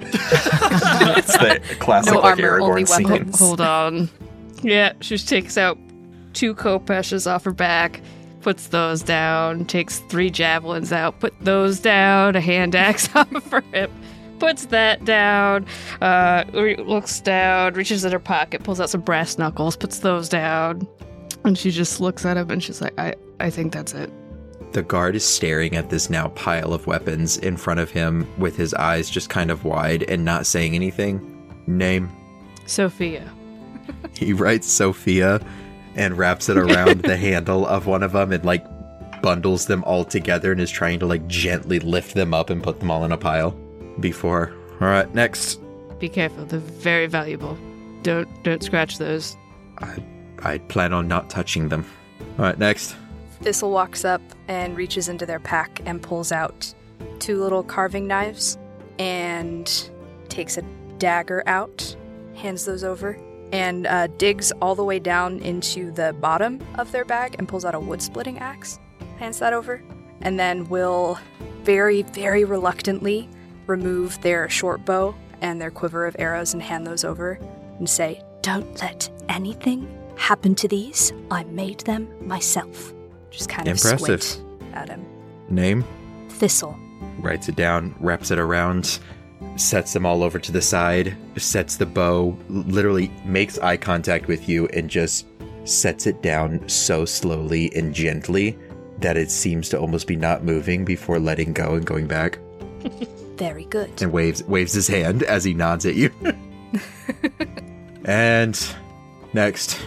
it's the classic No like armor, only scene. weapons. Hold on. Yeah, she just takes out two khopeshes off her back, puts those down, takes three javelins out, put those down, a hand axe off of her hip, puts that down, uh, looks down, reaches in her pocket, pulls out some brass knuckles, puts those down, and she just looks at him and she's like, I, I think that's it. The guard is staring at this now pile of weapons in front of him with his eyes just kind of wide and not saying anything. Name. Sophia. He writes Sophia and wraps it around the handle of one of them and like bundles them all together and is trying to like gently lift them up and put them all in a pile before. All right, next. Be careful, they're very valuable. Don't don't scratch those. I I plan on not touching them. All right, next. Thistle walks up and reaches into their pack and pulls out two little carving knives and takes a dagger out, hands those over, and uh, digs all the way down into the bottom of their bag and pulls out a wood splitting axe, hands that over, and then will very, very reluctantly remove their short bow and their quiver of arrows and hand those over and say, Don't let anything happen to these? I made them myself. Just kind of Impressive. squint at him. Name? Thistle. Writes it down, wraps it around, sets them all over to the side, sets the bow, literally makes eye contact with you, and just sets it down so slowly and gently that it seems to almost be not moving before letting go and going back. Very good. and waves waves his hand as he nods at you. and next,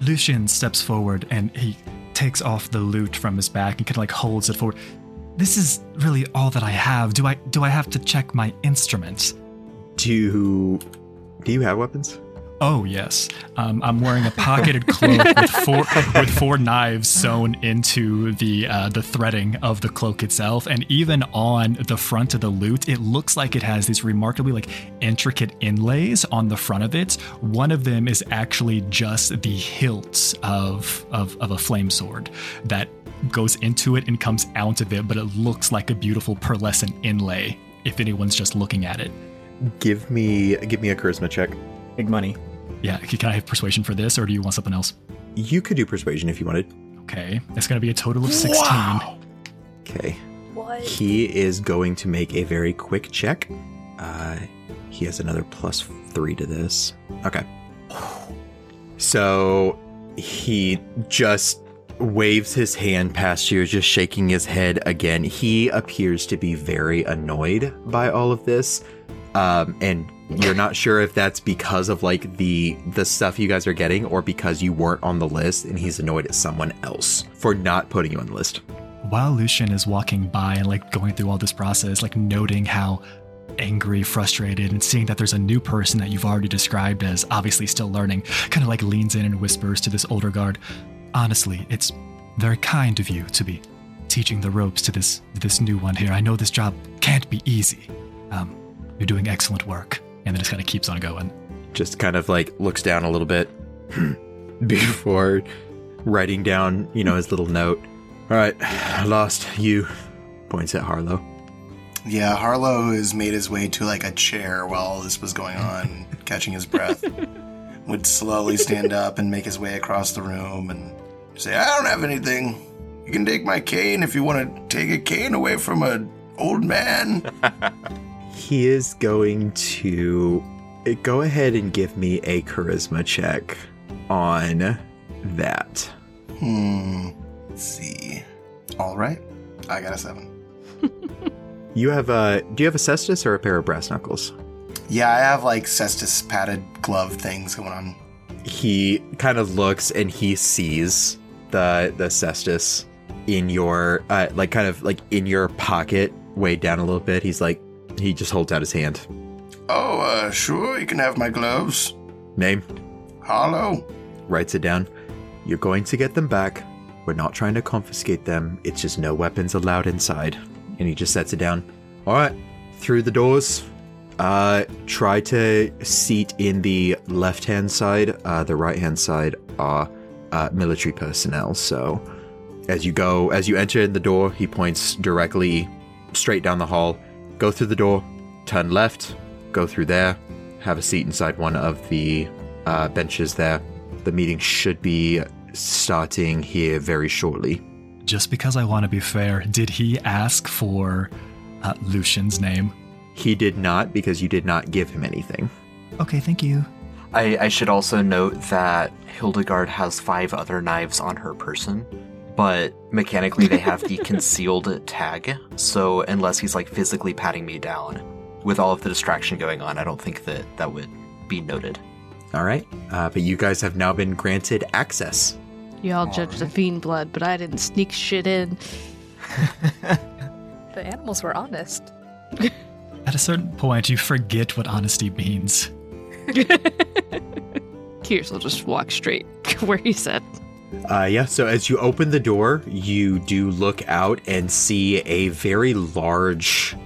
Lucien steps forward and he takes off the lute from his back and kind of like holds it forward. This is really all that I have. Do I do I have to check my instruments? do you, do you have weapons? Oh yes, um, I'm wearing a pocketed cloak with four with four knives sewn into the uh, the threading of the cloak itself, and even on the front of the lute, it looks like it has these remarkably like intricate inlays on the front of it. One of them is actually just the hilt of of, of a flame sword that goes into it and comes out of it, but it looks like a beautiful pearlescent inlay. If anyone's just looking at it. Give me give me a charisma check. Big money. Yeah, can I have persuasion for this, or do you want something else? You could do persuasion if you wanted. Okay, it's going to be a total of 16. Wow. Okay. What? He is going to make a very quick check. Uh, he has another plus three to this. Okay. So he just waves his hand past you, just shaking his head again. He appears to be very annoyed by all of this. Um, and you're not sure if that's because of like the the stuff you guys are getting or because you weren't on the list and he's annoyed at someone else for not putting you on the list. While Lucien is walking by and like going through all this process, like noting how angry, frustrated, and seeing that there's a new person that you've already described as obviously still learning, kind of like leans in and whispers to this older guard, Honestly, it's very kind of you to be teaching the ropes to this this new one here. I know this job can't be easy. Um, you're doing excellent work. And then just kind of keeps on going. Just kind of like looks down a little bit before writing down, you know, his little note. All right, I lost you. Points at Harlow. Yeah, Harlow has made his way to like a chair while this was going on, catching his breath. Would slowly stand up and make his way across the room and say, I don't have anything. You can take my cane if you want to take a cane away from an old man. He is going to uh, go ahead and give me a charisma check on that. Hmm. Let's see. All right. I got a seven. You have a do you have a cestus or a pair of brass knuckles? Yeah, I have like cestus padded glove things going on. He kind of looks and he sees the the cestus in your uh, like kind of like in your pocket, way down a little bit. He's like he just holds out his hand. Oh, uh, sure, you can have my gloves. Name Harlow. writes it down. You're going to get them back. We're not trying to confiscate them. It's just no weapons allowed inside. And he just sets it down. All right, through the doors. Uh, try to seat in the left-hand side. Uh, the right-hand side are uh, military personnel. So, as you go, as you enter in the door, he points directly straight down the hall. Go through the door, turn left, go through there, have a seat inside one of the uh, benches there. The meeting should be starting here very shortly. Just because I want to be fair, did he ask for uh, Lucien's name? He did not because you did not give him anything. Okay, thank you. I, I should also note that Hildegard has five other knives on her person, but mechanically they have the concealed tag. So unless he's like physically patting me down, with all of the distraction going on, I don't think that that would be noted. All right, uh, but you guys have now been granted access. Y'all judge the fiend blood, but I didn't sneak shit in. The animals were honest. At a certain point, you forget what honesty means. Keres will just walk straight where he said. Uh, yeah, so as you open the door, you do look out and see a very large,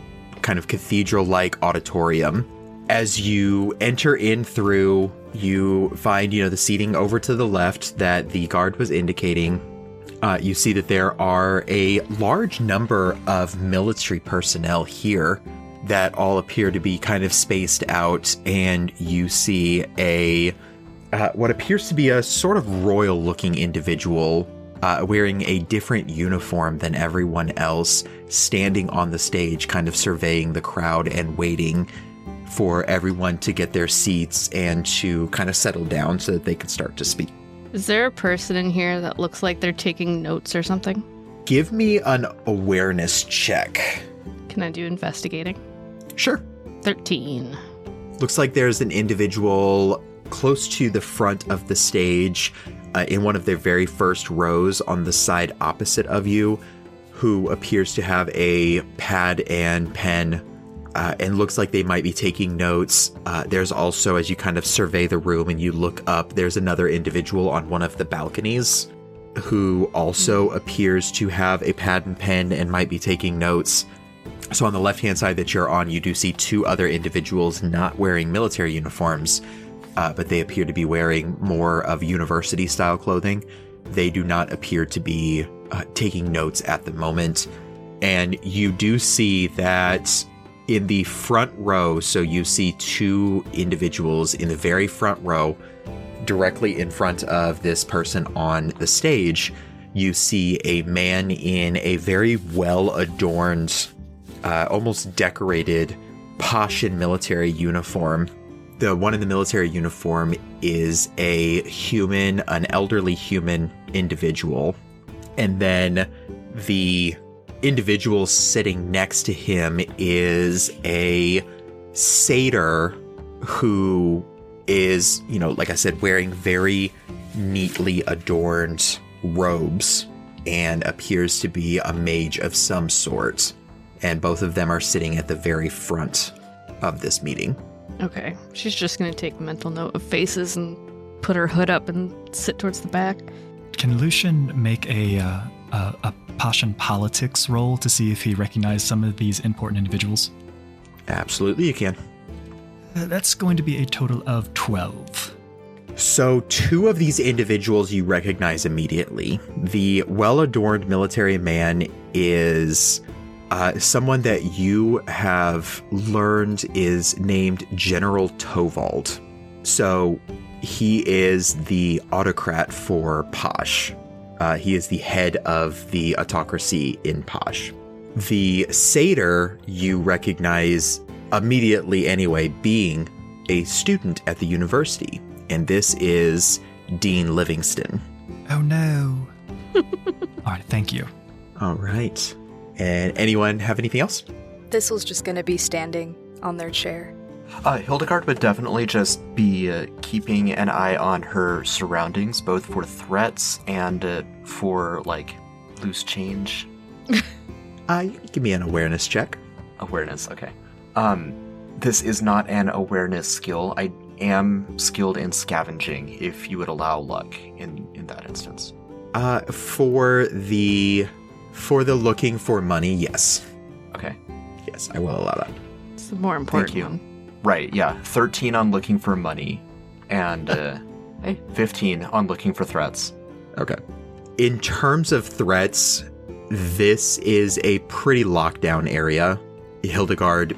kind of cathedral like auditorium. As you enter in through, you find, you know, the seating over to the left that the guard was indicating. Uh, you see that there are a large number of military personnel here that all appear to be kind of spaced out, and you see a uh, what appears to be a sort of royal looking individual uh, wearing a different uniform than everyone else, standing on the stage, kind of surveying the crowd and waiting for everyone to get their seats and to kind of settle down so that they could start to speak. Is there a person in here that looks like they're taking notes or something? Give me an awareness check. Can I do investigating? Sure. 13. Looks like there's an individual close to the front of the stage uh, in one of their very first rows on the side opposite of you who appears to have a pad and pen uh, and looks like they might be taking notes. Uh, there's also, as you kind of survey the room and you look up, there's another individual on one of the balconies who also appears to have a pad and pen and might be taking notes. So, on the left hand side that you're on, you do see two other individuals not wearing military uniforms, uh, but they appear to be wearing more of university style clothing. They do not appear to be uh, taking notes at the moment. And you do see that in the front row, so you see two individuals in the very front row, directly in front of this person on the stage. You see a man in a very well adorned, uh, almost decorated, posh and military uniform. The one in the military uniform is a human, an elderly human individual. And then the individual sitting next to him is a satyr who is, you know, like I said, wearing very neatly adorned robes and appears to be a mage of some sort. And both of them are sitting at the very front of this meeting. Okay. She's just going to take mental note of faces and put her hood up and sit towards the back. Can Lucien make a uh, a, a Passion politics roll to see if he recognized some of these important individuals? Absolutely, you can. Uh, that's going to be a total of 12. So, two of these individuals you recognize immediately. The well adorned military man is uh, someone that you have learned is named General Tovald. So, he is the autocrat for Posh. Uh, he is the head of the autocracy in Posh. The satyr you recognize immediately anyway, being a student at the university, and this is Dean Livingston. Oh no. All right, thank you. All right. And anyone have anything else? Thistle's just gonna be standing on their chair. Uh, Hildegard would definitely just be uh, keeping an eye on her surroundings, both for threats and uh, for like loose change. uh, give me an awareness check. Awareness, okay. Um, this is not an awareness skill. I am skilled in scavenging, if you would allow luck in in that instance. Uh, for the for the looking for money, yes. Okay. Yes, I will allow that. It's the more important Thank you. one. Right, yeah. 13 on looking for money, and uh, 15 on looking for threats. Okay. In terms of threats, this is a pretty lockdown area. Hildegard,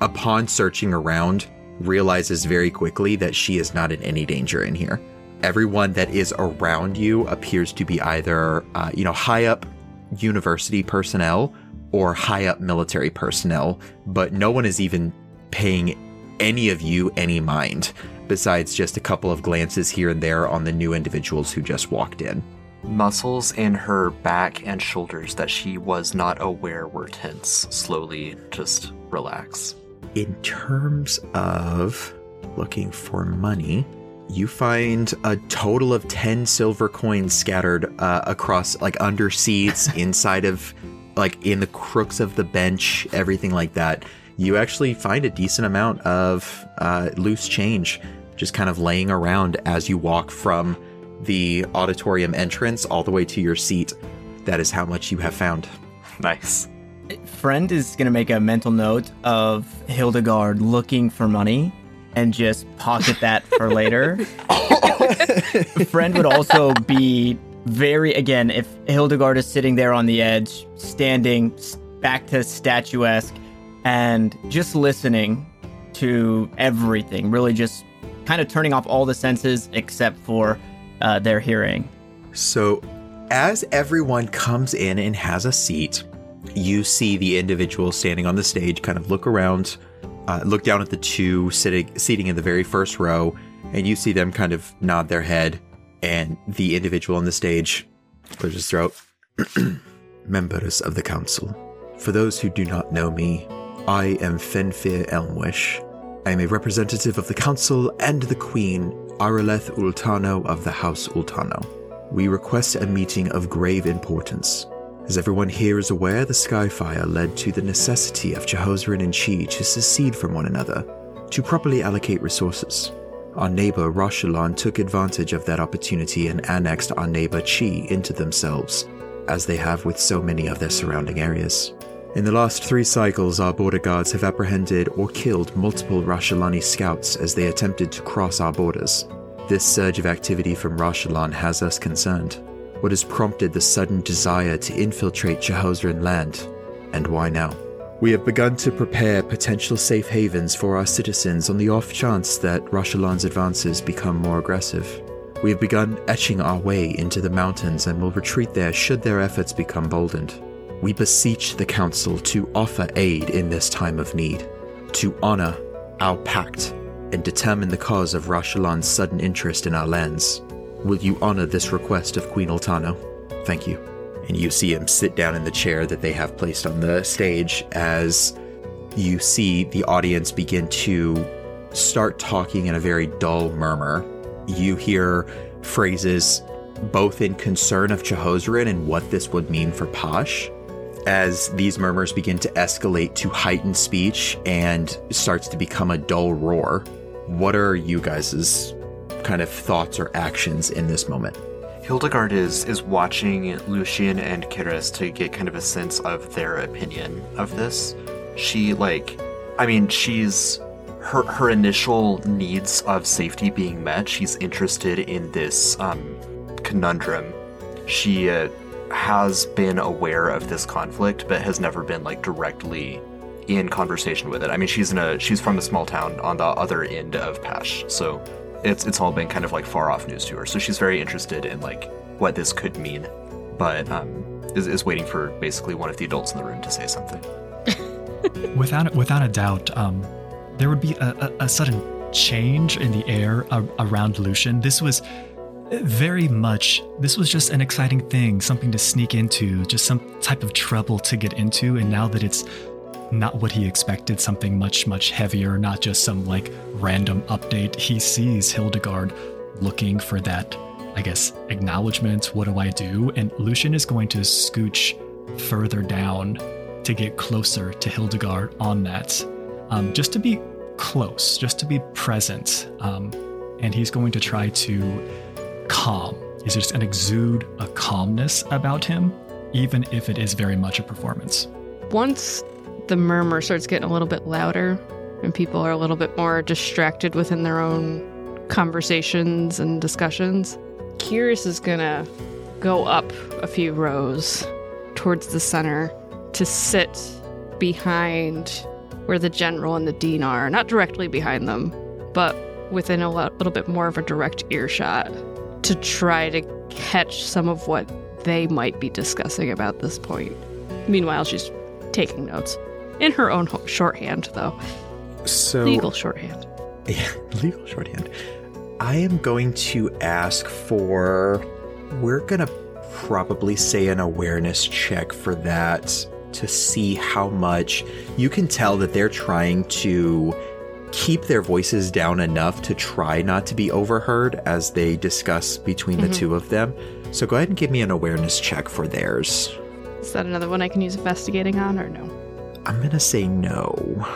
upon searching around, realizes very quickly that she is not in any danger in here. Everyone that is around you appears to be either, uh, you know, high up university personnel or high up military personnel, but no one is even paying any of you any mind, besides just a couple of glances here and there on the new individuals who just walked in. Muscles in her back and shoulders that she was not aware were tense slowly just relax. In terms of looking for money, you find a total of 10 silver coins scattered uh, across, like under seats, inside of, like in the crooks of the bench, everything like that. You actually find a decent amount of uh, loose change just kind of laying around as you walk from the auditorium entrance all the way to your seat. That is how much you have found. Nice. Friend is going to make a mental note of Hildegard looking for money and just pocket that for later. Friend would also be very, again, if Hildegard is sitting there on the edge, standing back to statuesque, and just listening to everything, really just kind of turning off all the senses except for uh, their hearing. So, as everyone comes in and has a seat, you see the individual standing on the stage kind of look around, uh, look down at the two sitting seating in the very first row, and you see them kind of nod their head, and the individual on the stage clears his throat. Members of the council, for those who do not know me, I am Fenfir Elmwish. I am a representative of the council and the queen, Araleth Ultano of the House Ultano. We request a meeting of grave importance. As everyone here is aware, the Skyfire led to the necessity of Jehozarin and Chi to secede from one another, to properly allocate resources. Our neighbor Rashalan took advantage of that opportunity and annexed our neighbor Chi into themselves, as they have with so many of their surrounding areas. In the last three cycles, our border guards have apprehended or killed multiple Rashalani scouts as they attempted to cross our borders. This surge of activity from Rashalan has us concerned. What has prompted the sudden desire to infiltrate Jehozarin land? And why now? We have begun to prepare potential safe havens for our citizens on the off chance that Rashalan's advances become more aggressive. We have begun etching our way into the mountains and will retreat there should their efforts become boldened. We beseech the Council to offer aid in this time of need, to honor our pact, and determine the cause of Rashalan's sudden interest in our lands. Will you honor this request of Queen Ultano? Thank you. And you see him sit down in the chair that they have placed on the stage as you see the audience begin to start talking in a very dull murmur. You hear phrases both in concern of Jehozarin and what this would mean for Posh, as these murmurs begin to escalate to heightened speech and starts to become a dull roar. What are you guys' kind of thoughts or actions in this moment? Hildegard is is watching Lucien and Keres to get kind of a sense of their opinion of this. She like I mean, she's her her initial needs of safety being met. She's interested in this um, conundrum. She uh, has been aware of this conflict, but has never been like directly in conversation with it. I mean, she's in a she's from a small town on the other end of Pesh, so it's it's all been kind of like far off news to her. So she's very interested in like what this could mean, but um, is, is waiting for basically one of the adults in the room to say something. without without a doubt, um, there would be a, a, a sudden change in the air a- around Lucien. This was very much. This was just an exciting thing, something to sneak into, just some type of trouble to get into. And now that it's not what he expected, something much much heavier, not just some like random update. He sees Hildegard looking for that. I guess acknowledgement. What do I do? And Lucien is going to scooch further down to get closer to Hildegard on that, um, just to be close, just to be present. Um, and he's going to try to calm. He's just to exude a calmness about him, even if it is very much a performance. Once the murmur starts getting a little bit louder and people are a little bit more distracted within their own conversations and discussions, Keres is to go up a few rows towards the center to sit behind where the general and the dean are, not directly behind them, but within a little bit more of a direct earshot to try to catch some of what they might be discussing about this point. Meanwhile, she's taking notes in her own shorthand, though. So Legal shorthand. Yeah, legal shorthand. I am going to ask for. We're gonna probably say an awareness check for that to see how much you can tell that they're trying to keep their voices down enough to try not to be overheard as they discuss between Mhm. the two of them. So go ahead and give me an awareness check for theirs. Is that another one I can use investigating on, or no? I'm gonna say no.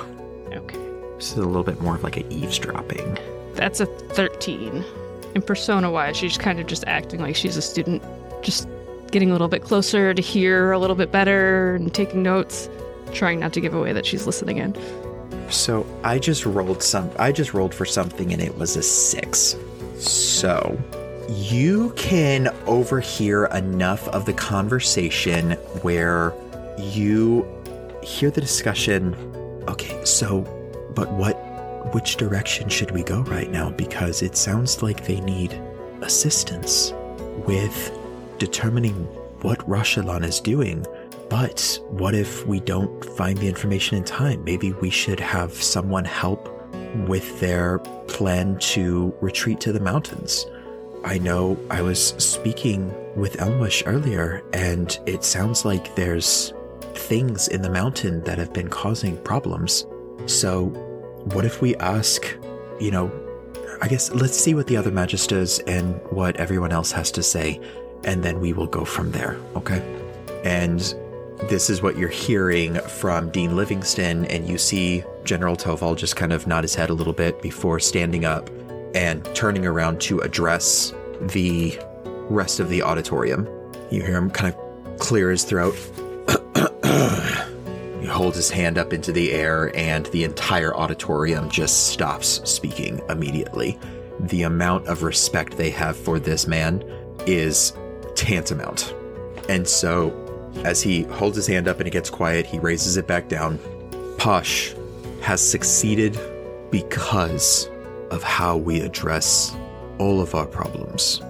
Okay. This is a little bit more of like an eavesdropping. That's a 13. And persona wise, she's kind of just acting like she's a student, just getting a little bit closer to hear a little bit better and taking notes, trying not to give away that she's listening in. So I just rolled some. I just rolled for something, and it was a six. So you can overhear enough of the conversation where you hear the discussion. Okay, so, but what? which direction should we go right now? Because it sounds like they need assistance with determining what Rashalan is doing. But what if we don't find the information in time? Maybe we should have someone help with their plan to retreat to the mountains. I know I was speaking with Elmwish earlier, and it sounds like there's things in the mountain that have been causing problems. So, what if we ask, you know, I guess let's see what the other magisters and what everyone else has to say, and then we will go from there, okay? And this is what you're hearing from Dean Livingston, and you see General Toval just kind of nod his head a little bit before standing up and turning around to address the rest of the auditorium. You hear him kind of clear his throat. He holds his hand up into the air, and the entire auditorium just stops speaking immediately. The amount of respect they have for this man is tantamount. And so, as he holds his hand up and it gets quiet, he raises it back down. Posh has succeeded because of how we address all of our problems.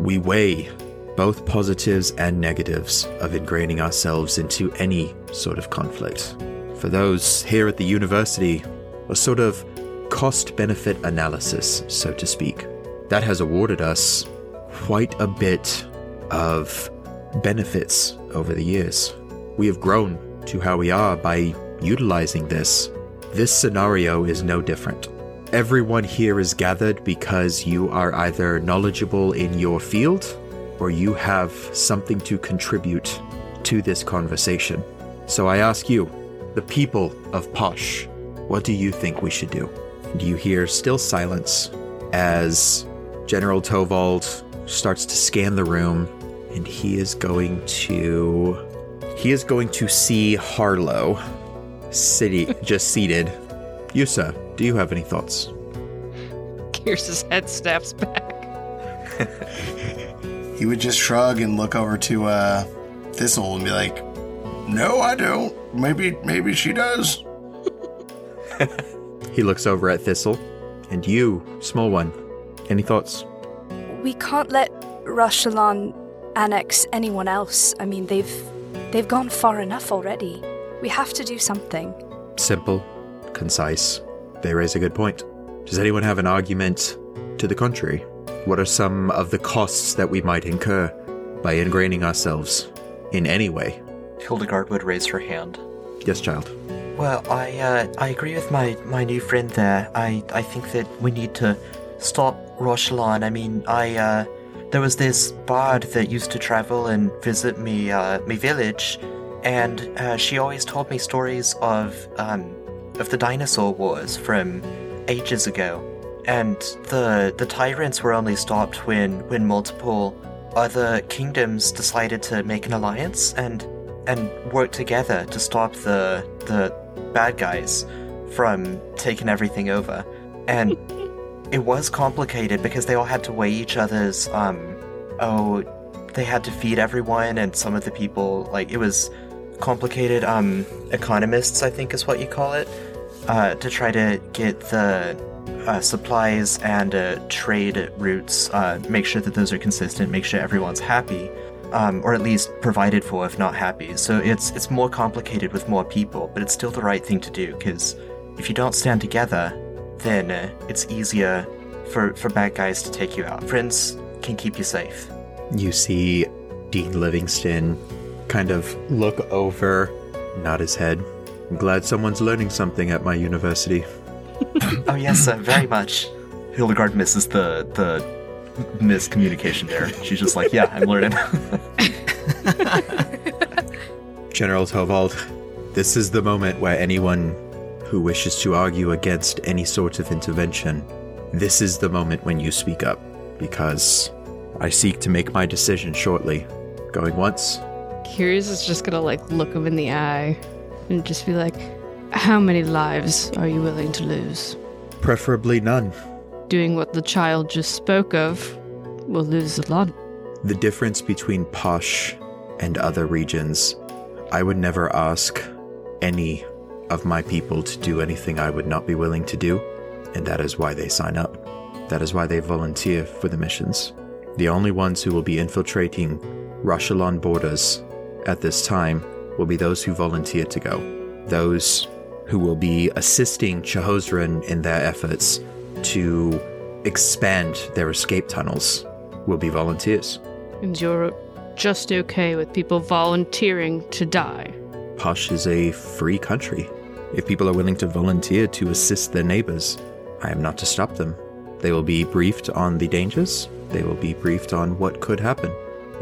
We weigh both positives and negatives of ingraining ourselves into any sort of conflict. For those here at the university, a sort of cost benefit analysis, so to speak, that has awarded us quite a bit of benefits over the years. We have grown to how we are by utilizing this. This scenario is no different. Everyone here is gathered because you are either knowledgeable in your field or you have something to contribute to this conversation. So I ask you, the people of Posh, what do you think we should do? Do you hear still silence as General Tovald starts to scan the room and he is going to he is going to see Harlow city just seated. Yusa, do you have any thoughts? Kyrsa's head snaps back. He would just shrug and look over to uh, Thistle and be like, No, I don't. Maybe maybe she does. He looks over at Thistle. And you, small one, any thoughts? We can't let Rashalan annex anyone else. I mean, they've they've gone far enough already. We have to do something. Simple, concise. They raise a good point. Does anyone have an argument to the contrary? What are some of the costs that we might incur by ingraining ourselves in any way? Hildegard would raise her hand. Yes, child. Well, I uh, I agree with my, my new friend there. I, I think that we need to stop Roshalan. I mean, I uh, there was this bard that used to travel and visit me uh, me village, and uh, she always told me stories of um, of the dinosaur wars from ages ago, and the the tyrants were only stopped when when multiple other kingdoms decided to make an alliance and and work together to stop the the bad guys from taking everything over. And it was complicated because they all had to weigh each other's um oh they had to feed everyone and some of the people like it was complicated um economists I think is what you call it uh, to try to get the uh, supplies and uh, trade routes uh, make sure that those are consistent make sure everyone's happy um, or at least provided for if not happy. So it's it's more complicated with more people, but it's still the right thing to do because if you don't stand together, then uh, it's easier for for bad guys to take you out. Friends can keep you safe. You see Dean Livingston kind of look over, nod his head. I'm glad someone's learning something at my university. oh yes, uh, very much. Hildegard misses the the miscommunication there. She's just like, yeah, I'm learning. General Tovald, this is the moment where anyone who wishes to argue against any sort of intervention, this is the moment when you speak up, because I seek to make my decision shortly. Going once, Keres is just gonna like look him in the eye and just be like, How many lives are you willing to lose? preferably none. Doing what the child just spoke of will lose a lot. The difference between Posh and other regions, I would never ask any of my people to do anything I would not be willing to do, and that is why they sign up. That is why they volunteer for the missions. The only ones who will be infiltrating Rashalon borders at this time will be those who volunteer to go. Those who will be assisting Chahozran in their efforts to expand their escape tunnels will be volunteers. And you're just okay with people volunteering to die. Posh is a free country. If people are willing to volunteer to assist their neighbors, I am not to stop them. They will be briefed on the dangers, they will be briefed on what could happen.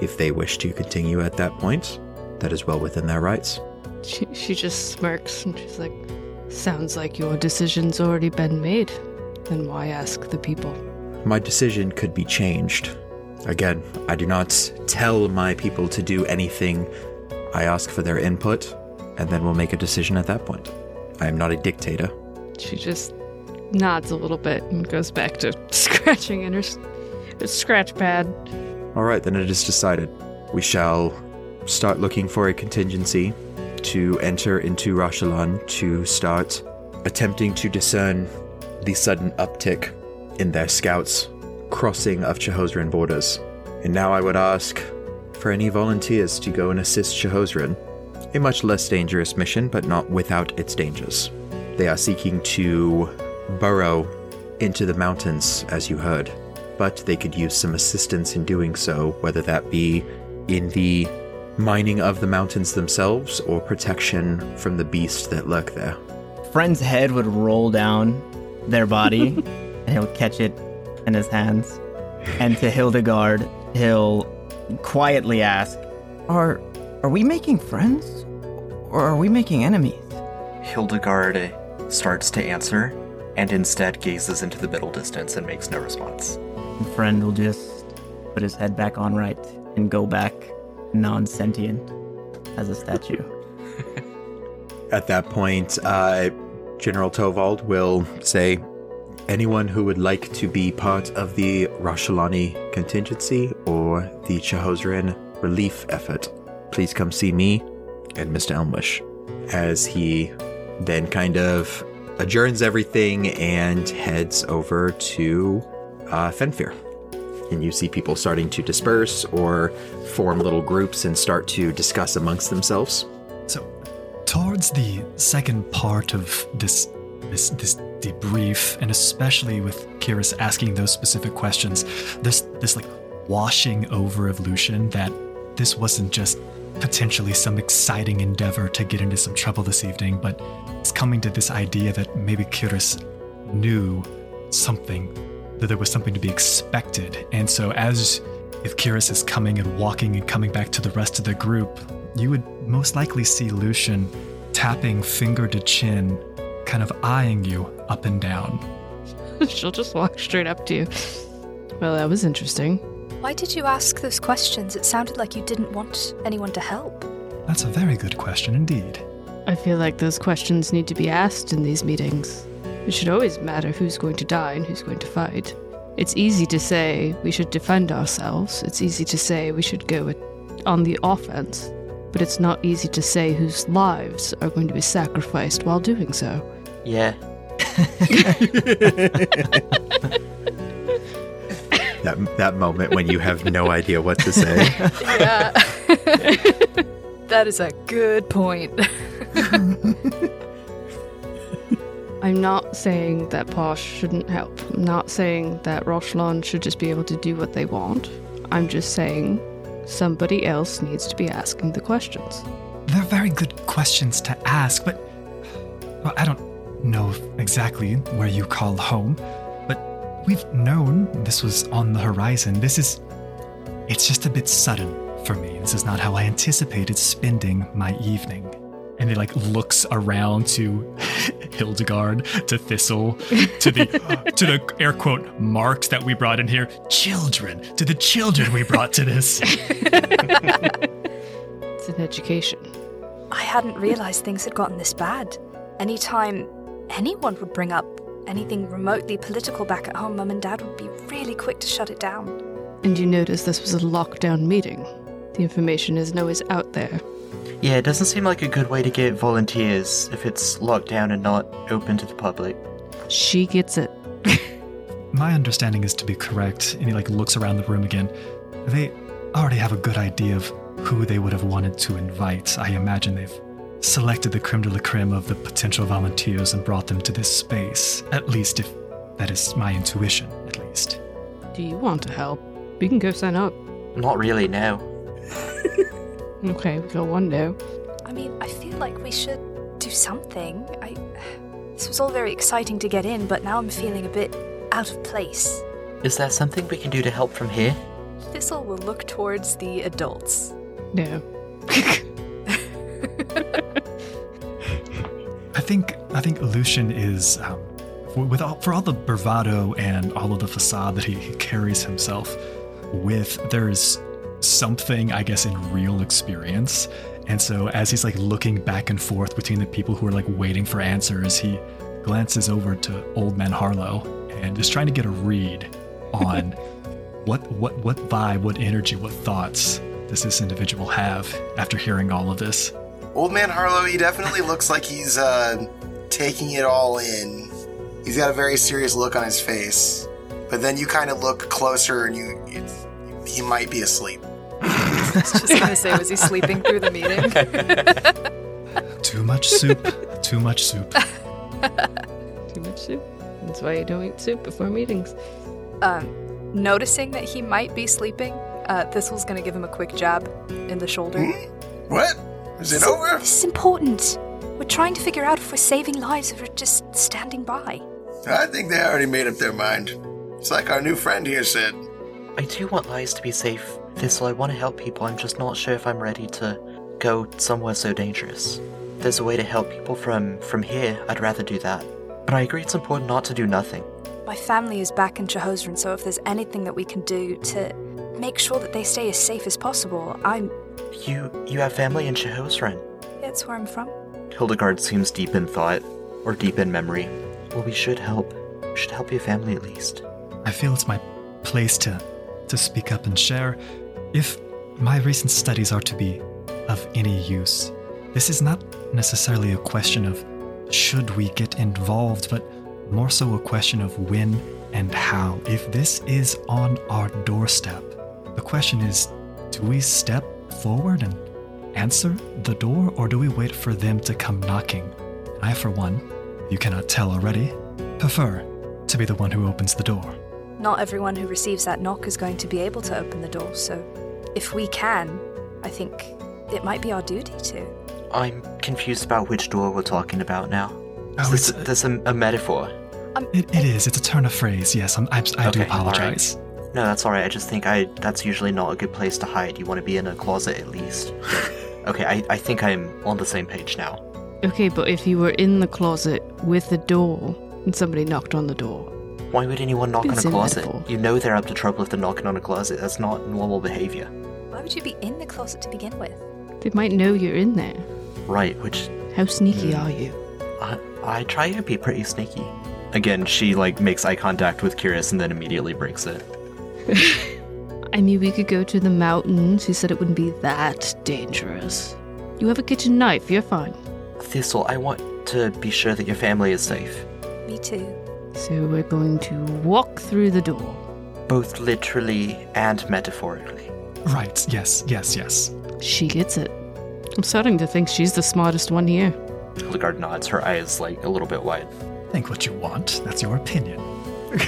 If they wish to continue at that point, that is well within their rights. She, she just smirks and she's like, Sounds like your decision's already been made. Then why ask the people? My decision could be changed. Again, I do not tell my people to do anything. I ask for their input, and then we'll make a decision at that point. I am not a dictator. She just nods a little bit and goes back to scratching in her, her scratch pad. All right, then it is decided. We shall start looking for a contingency to enter into Rashalan to start attempting to discern the sudden uptick in their scouts crossing of Chahozran borders. And now I would ask for any volunteers to go and assist Chahozran. A much less dangerous mission, but not without its dangers. They are seeking to burrow into the mountains, as you heard, but they could use some assistance in doing so, whether that be in the mining of the mountains themselves or protection from the beast that lurk there. Friend's head would roll down their body, and he'll catch it in his hands. And to Hildegard, he'll quietly ask, "Are are we making friends, or are we making enemies?" Hildegard starts to answer and instead gazes into the middle distance and makes no response. And friend will just put his head back on right and go back non-sentient as a statue. At that point, uh, General Tovald will say, Anyone who would like to be part of the Rashalani contingency or the Chahozran relief effort, please come see me and Mr. Elmwish. As he then kind of adjourns everything and heads over to uh, Fenfir. And you see people starting to disperse or form little groups and start to discuss amongst themselves. So, towards the second part of this this this debrief, and especially with Keres asking those specific questions, this this like washing over of Lucien that this wasn't just potentially some exciting endeavor to get into some trouble this evening, but it's coming to this idea that maybe Keres knew something, that there was something to be expected. And so as if Keres is coming and walking and coming back to the rest of the group, you would most likely see Lucien tapping finger to chin, kind of eyeing you up and down. She'll just walk straight up to you. Well, that was interesting. Why did you ask those questions? It sounded like you didn't want anyone to help. That's a very good question indeed. I feel like those questions need to be asked in these meetings. It should always matter who's going to die and who's going to fight. It's easy to say we should defend ourselves. It's easy to say we should go on the offense. But it's not easy to say whose lives are going to be sacrificed while doing so. Yeah. That, that moment when you have no idea what to say. Yeah. that is a good point. I'm not saying that Posh shouldn't help. I'm not saying that Roshlon should just be able to do what they want. I'm just saying somebody else needs to be asking the questions. They're very good questions to ask, but well, I don't know exactly where you call home, but we've known this was on the horizon. This is. It's just a bit sudden for me. This is not how I anticipated spending my evening. And he like looks around to Hildegard, to Thistle, to the to the air quote marks that we brought in here. Children, to the children we brought to this. It's an education. I hadn't realized things had gotten this bad. Anytime anyone would bring up anything remotely political back at home, Mum and Dad would be really quick to shut it down. And you notice this was a lockdown meeting. The information isn't always out there. Yeah, it doesn't seem like a good way to get volunteers if it's locked down and not open to the public. She gets it. My understanding is to be correct, and he like looks around the room again. They already have a good idea of who they would have wanted to invite. I imagine they've selected the creme de la creme of the potential volunteers and brought them to this space. At least, if that is my intuition, at least. Do you want to help? We can go sign up. Not really, no. Okay, we got one no. I mean, I feel like we should do something. I. This was all very exciting to get in, but now I'm feeling a bit out of place. Is there something we can do to help from here? Thistle will look towards the adults. No. I think I think Lucien is um, with all, for all the bravado and all of the facade that he carries himself with. There's something I guess in real experience, and so as he's like looking back and forth between the people who are like waiting for answers, he glances over to Old Man Harlow and is trying to get a read on what what what vibe, what energy, what thoughts does this individual have after hearing all of this. Old man Harlow, he definitely looks like he's uh, taking it all in. He's got a very serious look on his face. But then you kind of look closer and you, it's, he might be asleep. I was just gonna say, was he sleeping through the meeting? Too much soup, too much soup. Too much soup. That's why you don't eat soup before meetings. um, noticing that he might be sleeping, uh, Thistle's gonna give him a quick jab in the shoulder. What? Is it This- over? This is important. We're trying to figure out if we're saving lives or we're just standing by. I think they already made up their mind. It's like our new friend here said. I do want lives to be safe, Thistle. I want to help people. I'm just not sure if I'm ready to go somewhere so dangerous. If there's a way to help people from from here, I'd rather do that. But I agree it's important not to do nothing. My family is back in Chehozran, so if there's anything that we can do to make sure that they stay as safe as possible, I'm. You you have family in Chehozran. That's where I'm from. Hildegard seems deep in thought, or deep in memory. Well, we should help. We should help your family at least. I feel it's my place to to speak up and share. If my recent studies are to be of any use, this is not necessarily a question of should we get involved, but more so a question of when and how. If this is on our doorstep, the question is do we step forward and answer the door, or do we wait for them to come knocking? I, for one, you cannot tell already, prefer to be the one who opens the door. Not everyone who receives that knock is going to be able to open the door, so if we can, I think it might be our duty to. I'm confused about which door we're talking about now. Oh, Is this, it's- this a, a metaphor? Um, it, it is. It's a turn of phrase. Yes, I'm, I, I do Okay, all right. apologize. No, that's alright. I just think I that's usually not a good place to hide. You want to be in a closet at least. okay, I, I think I'm on the same page now. Okay, but if you were in the closet with the door and somebody knocked on the door, Why would anyone knock on a closet? metaphor. You know they're up to trouble if they're knocking on a closet. That's not normal behavior. Why would you be in the closet to begin with? they might know you're in there. Right, which How sneaky hmm. are you? I, I try to be pretty sneaky. Again, she like makes eye contact with Keres and then immediately breaks it. I mean, we could go to the mountains. He said it wouldn't be that dangerous. You have a kitchen knife, you're fine. Thistle, I want to be sure that your family is safe. Me too. So we're going to walk through the door. Both literally and metaphorically. Right. Yes. Yes. Yes. She gets it. I'm starting to think she's the smartest one here. Hildegard nods, her eyes like a little bit wide. Think what you want. That's your opinion.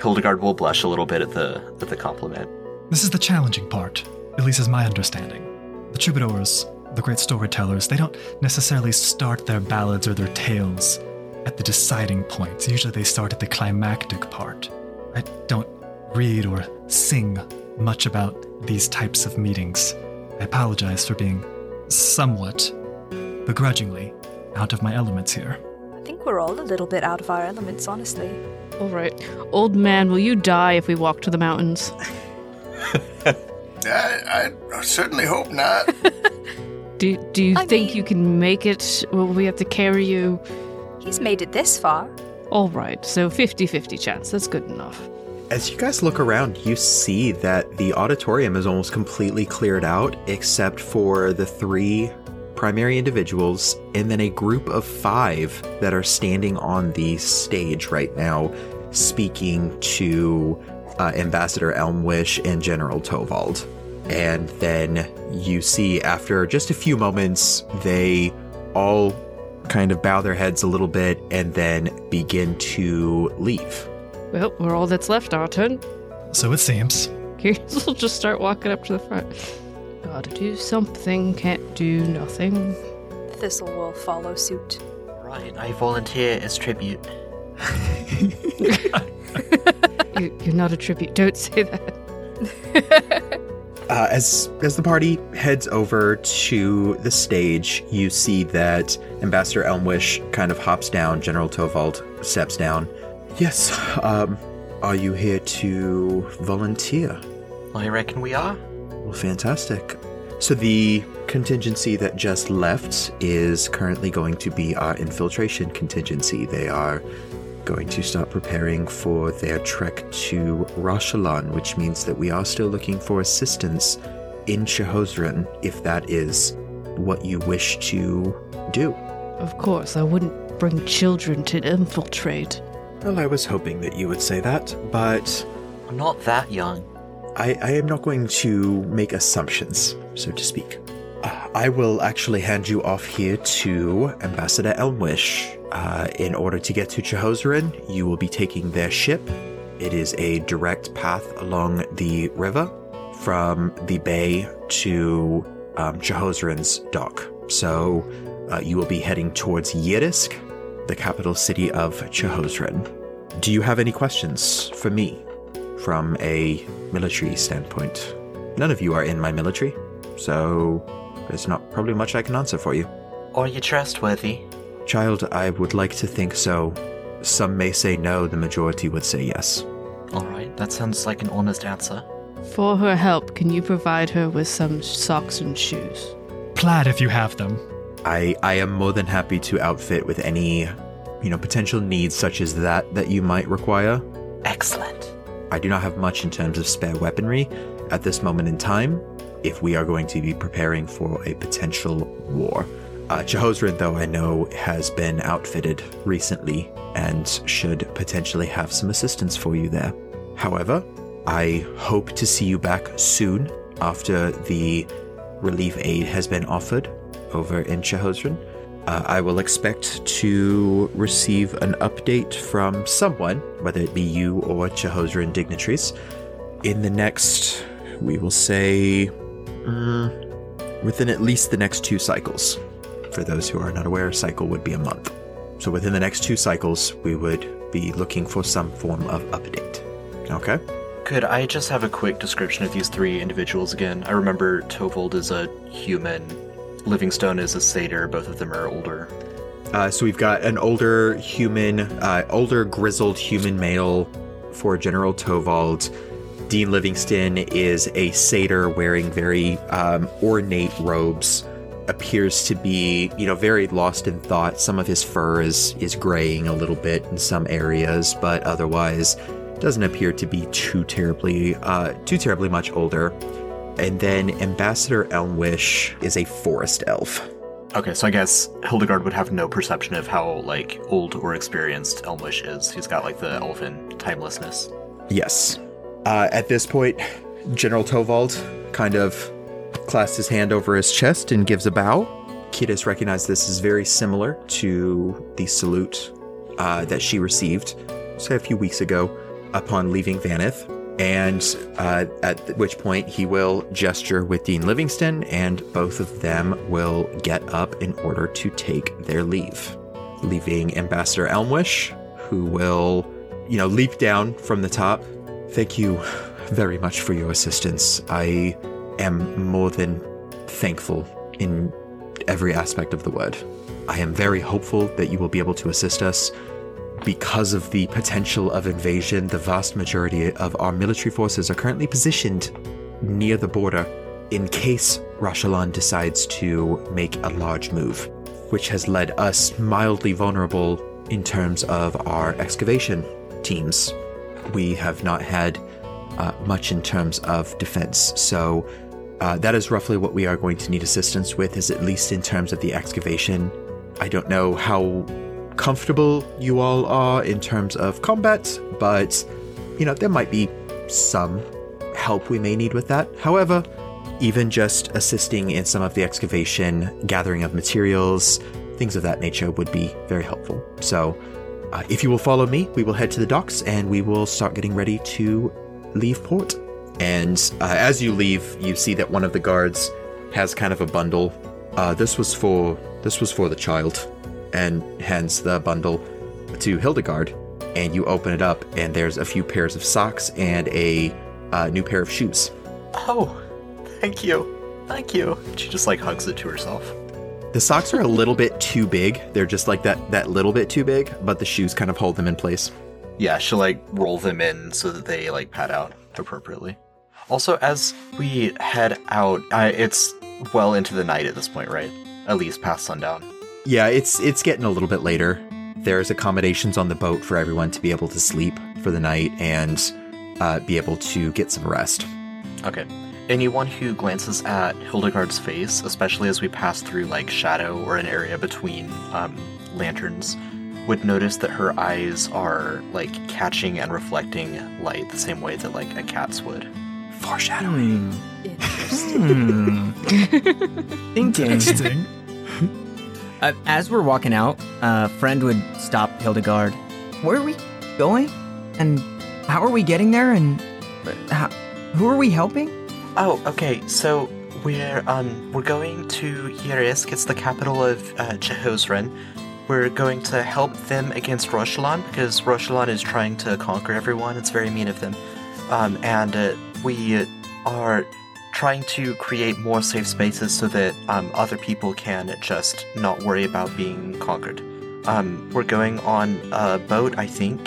Hildegard will blush a little bit at the at the compliment. This is the challenging part, at least as my understanding. The troubadours, the great storytellers, they don't necessarily start their ballads or their tales at the deciding point. Usually they start at the climactic part. I don't read or sing much about these types of meetings. I apologize for being somewhat begrudgingly out of my elements here. I think we're all a little bit out of our elements, honestly. All right. Old man, will you die if we walk to the mountains? I, I certainly hope not. Do, do you I think mean- you can make it? Will we have to carry you? He's made it this far. All right, so 50 50 chance. That's good enough. As you guys look around, you see that the auditorium is almost completely cleared out, except for the three primary individuals and then a group of five that are standing on the stage right now, speaking to uh, Ambassador Elmwish and General Tovald. And then you see, after just a few moments, they all kind of bow their heads a little bit and then begin to leave. Well, we're all that's left, our turn. So it seems. Keres will just start walking up to the front. Gotta do something, can't do nothing. Thistle will follow suit. Right, I volunteer as tribute. You're not a tribute. Don't say that. Uh, as as the party heads over to the stage, you see that Ambassador Elmwish kind of hops down. General Tovald steps down. Yes. Um, are you here to volunteer? I reckon we are. Well, fantastic. So the contingency that just left is currently going to be our infiltration contingency. They are going to start preparing for their trek to Rashalan, which means that we are still looking for assistance in Shahozran, if that is what you wish to do. Of course, I wouldn't bring children to infiltrate. Well, I was hoping that you would say that, but I'm not that young. I, I am not going to make assumptions, so to speak. Uh, I will actually hand you off here to Ambassador Elmwish. Uh, in order to get to Chahozran, you will be taking their ship. It is a direct path along the river from the bay to um, dock. So uh, you will be heading towards Yirisk, the capital city of Chahozran. Do you have any questions for me from a military standpoint? None of you are in my military, so there's not probably much I can answer for you. Are you trustworthy? Child, I would like to think so. Some may say no, the majority would say yes. Alright, that sounds like an honest answer. For her help, can you provide her with some socks and shoes? Plaid if you have them. I, I am more than happy to outfit with any, you know, potential needs such as that that you might require. Excellent. I do not have much in terms of spare weaponry at this moment in time if we are going to be preparing for a potential war. Uh, though, I know has been outfitted recently and should potentially have some assistance for you there. However, I hope to see you back soon after the relief aid has been offered over in Jehozran. Uh, I will expect to receive an update from someone, whether it be you or Jehozran dignitaries, in the next, we will say, mm, within at least the next two cycles. For those who are not aware, a cycle would be a month. So within the next two cycles, we would be looking for some form of update. Okay? Could I just have a quick description of these three individuals again? I remember Tovald is a human, Livingston is a satyr, both of them are older. Uh, so we've got an older human, uh, older grizzled human male for General Tovald. Dean Livingston is a satyr wearing very um, ornate robes. Appears to be, you know, very lost in thought. Some of his fur is is graying a little bit in some areas, but otherwise doesn't appear to be too terribly, uh, too terribly much older. And then Ambassador Elmwish is a forest elf. Okay, so I guess Hildegard would have no perception of how like old or experienced Elmwish is. He's got like the elfin timelessness. Yes. Uh, at this point, General Tovald kind of clasps his hand over his chest and gives a bow. Keres recognized this as very similar to the salute uh, that she received, say, a few weeks ago upon leaving Vanith. And uh, at which point he will gesture with Dean Livingston, and both of them will get up in order to take their leave, leaving Ambassador Elmwish, who will, you know, leap down from the top. Thank you very much for your assistance. I am more than thankful in every aspect of the word. I am very hopeful that you will be able to assist us. Because of the potential of invasion, the vast majority of our military forces are currently positioned near the border in case Rashalan decides to make a large move, which has led us mildly vulnerable in terms of our excavation teams. We have not had uh, much in terms of defense. So uh, that is roughly what we are going to need assistance with, is at least in terms of the excavation. I don't know how comfortable you all are in terms of combat, but you know, there might be some help we may need with that. However, even just assisting in some of the excavation, gathering of materials, things of that nature would be very helpful. So, uh, if you will follow me, we will head to the docks and we will start getting ready to leave port. And uh, as you leave, you see that one of the guards has kind of a bundle. Uh, this was for this was for the child, and hands the bundle to Hildegard. And you open it up, and there's a few pairs of socks and a uh, new pair of shoes. Oh, thank you. Thank you. She just like hugs it to herself. The socks are a little bit too big. They're just like that that little bit too big, but the shoes kind of hold them in place. Yeah, she'll like roll them in so that they like pad out appropriately. Also, as we head out, uh, it's well into the night at this point, right? At least past sundown. Yeah, it's it's getting a little bit later. There's accommodations on the boat for everyone to be able to sleep for the night and uh, be able to get some rest. Okay. Anyone who glances at Hildegard's face, especially as we pass through like shadow or an area between um, lanterns, would notice that her eyes are like catching and reflecting light the same way that like a cat's would. Foreshadowing. Hmm. Thinking. Interesting. Uh, as we're walking out, a friend would stop Hildegard. Where are we going? And how are we getting there? And uh, how, who are we helping? Oh, okay. So we're um we're going to Yerisk. It's the capital of uh, Jehozren. We're going to help them against Roshalan because Roshalan is trying to conquer everyone. It's very mean of them. Um, and uh, we are trying to create more safe spaces so that um, other people can just not worry about being conquered. Um, we're going on a boat, I think,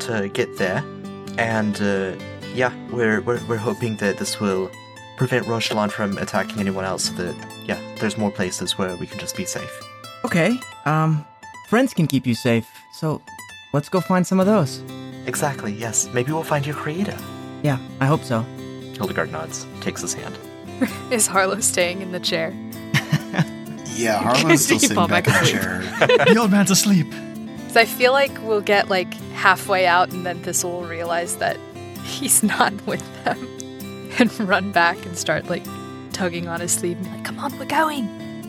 to get there, and uh, yeah, we're, we're we're hoping that this will prevent Roshalan from attacking anyone else. So that yeah, there's more places where we can just be safe. Okay, um, friends can keep you safe, so let's go find some of those. Exactly. Yes. Maybe we'll find your creator. Yeah, I hope so. Hildegard nods, takes his hand. Is Harlow staying in the chair? Yeah, Harlow's still sitting back, back in the chair. the old man's asleep. Because I feel like we'll get like halfway out and then Thistle will realize that he's not with them and run back and start like tugging on his sleeve and be like, come on, we're going.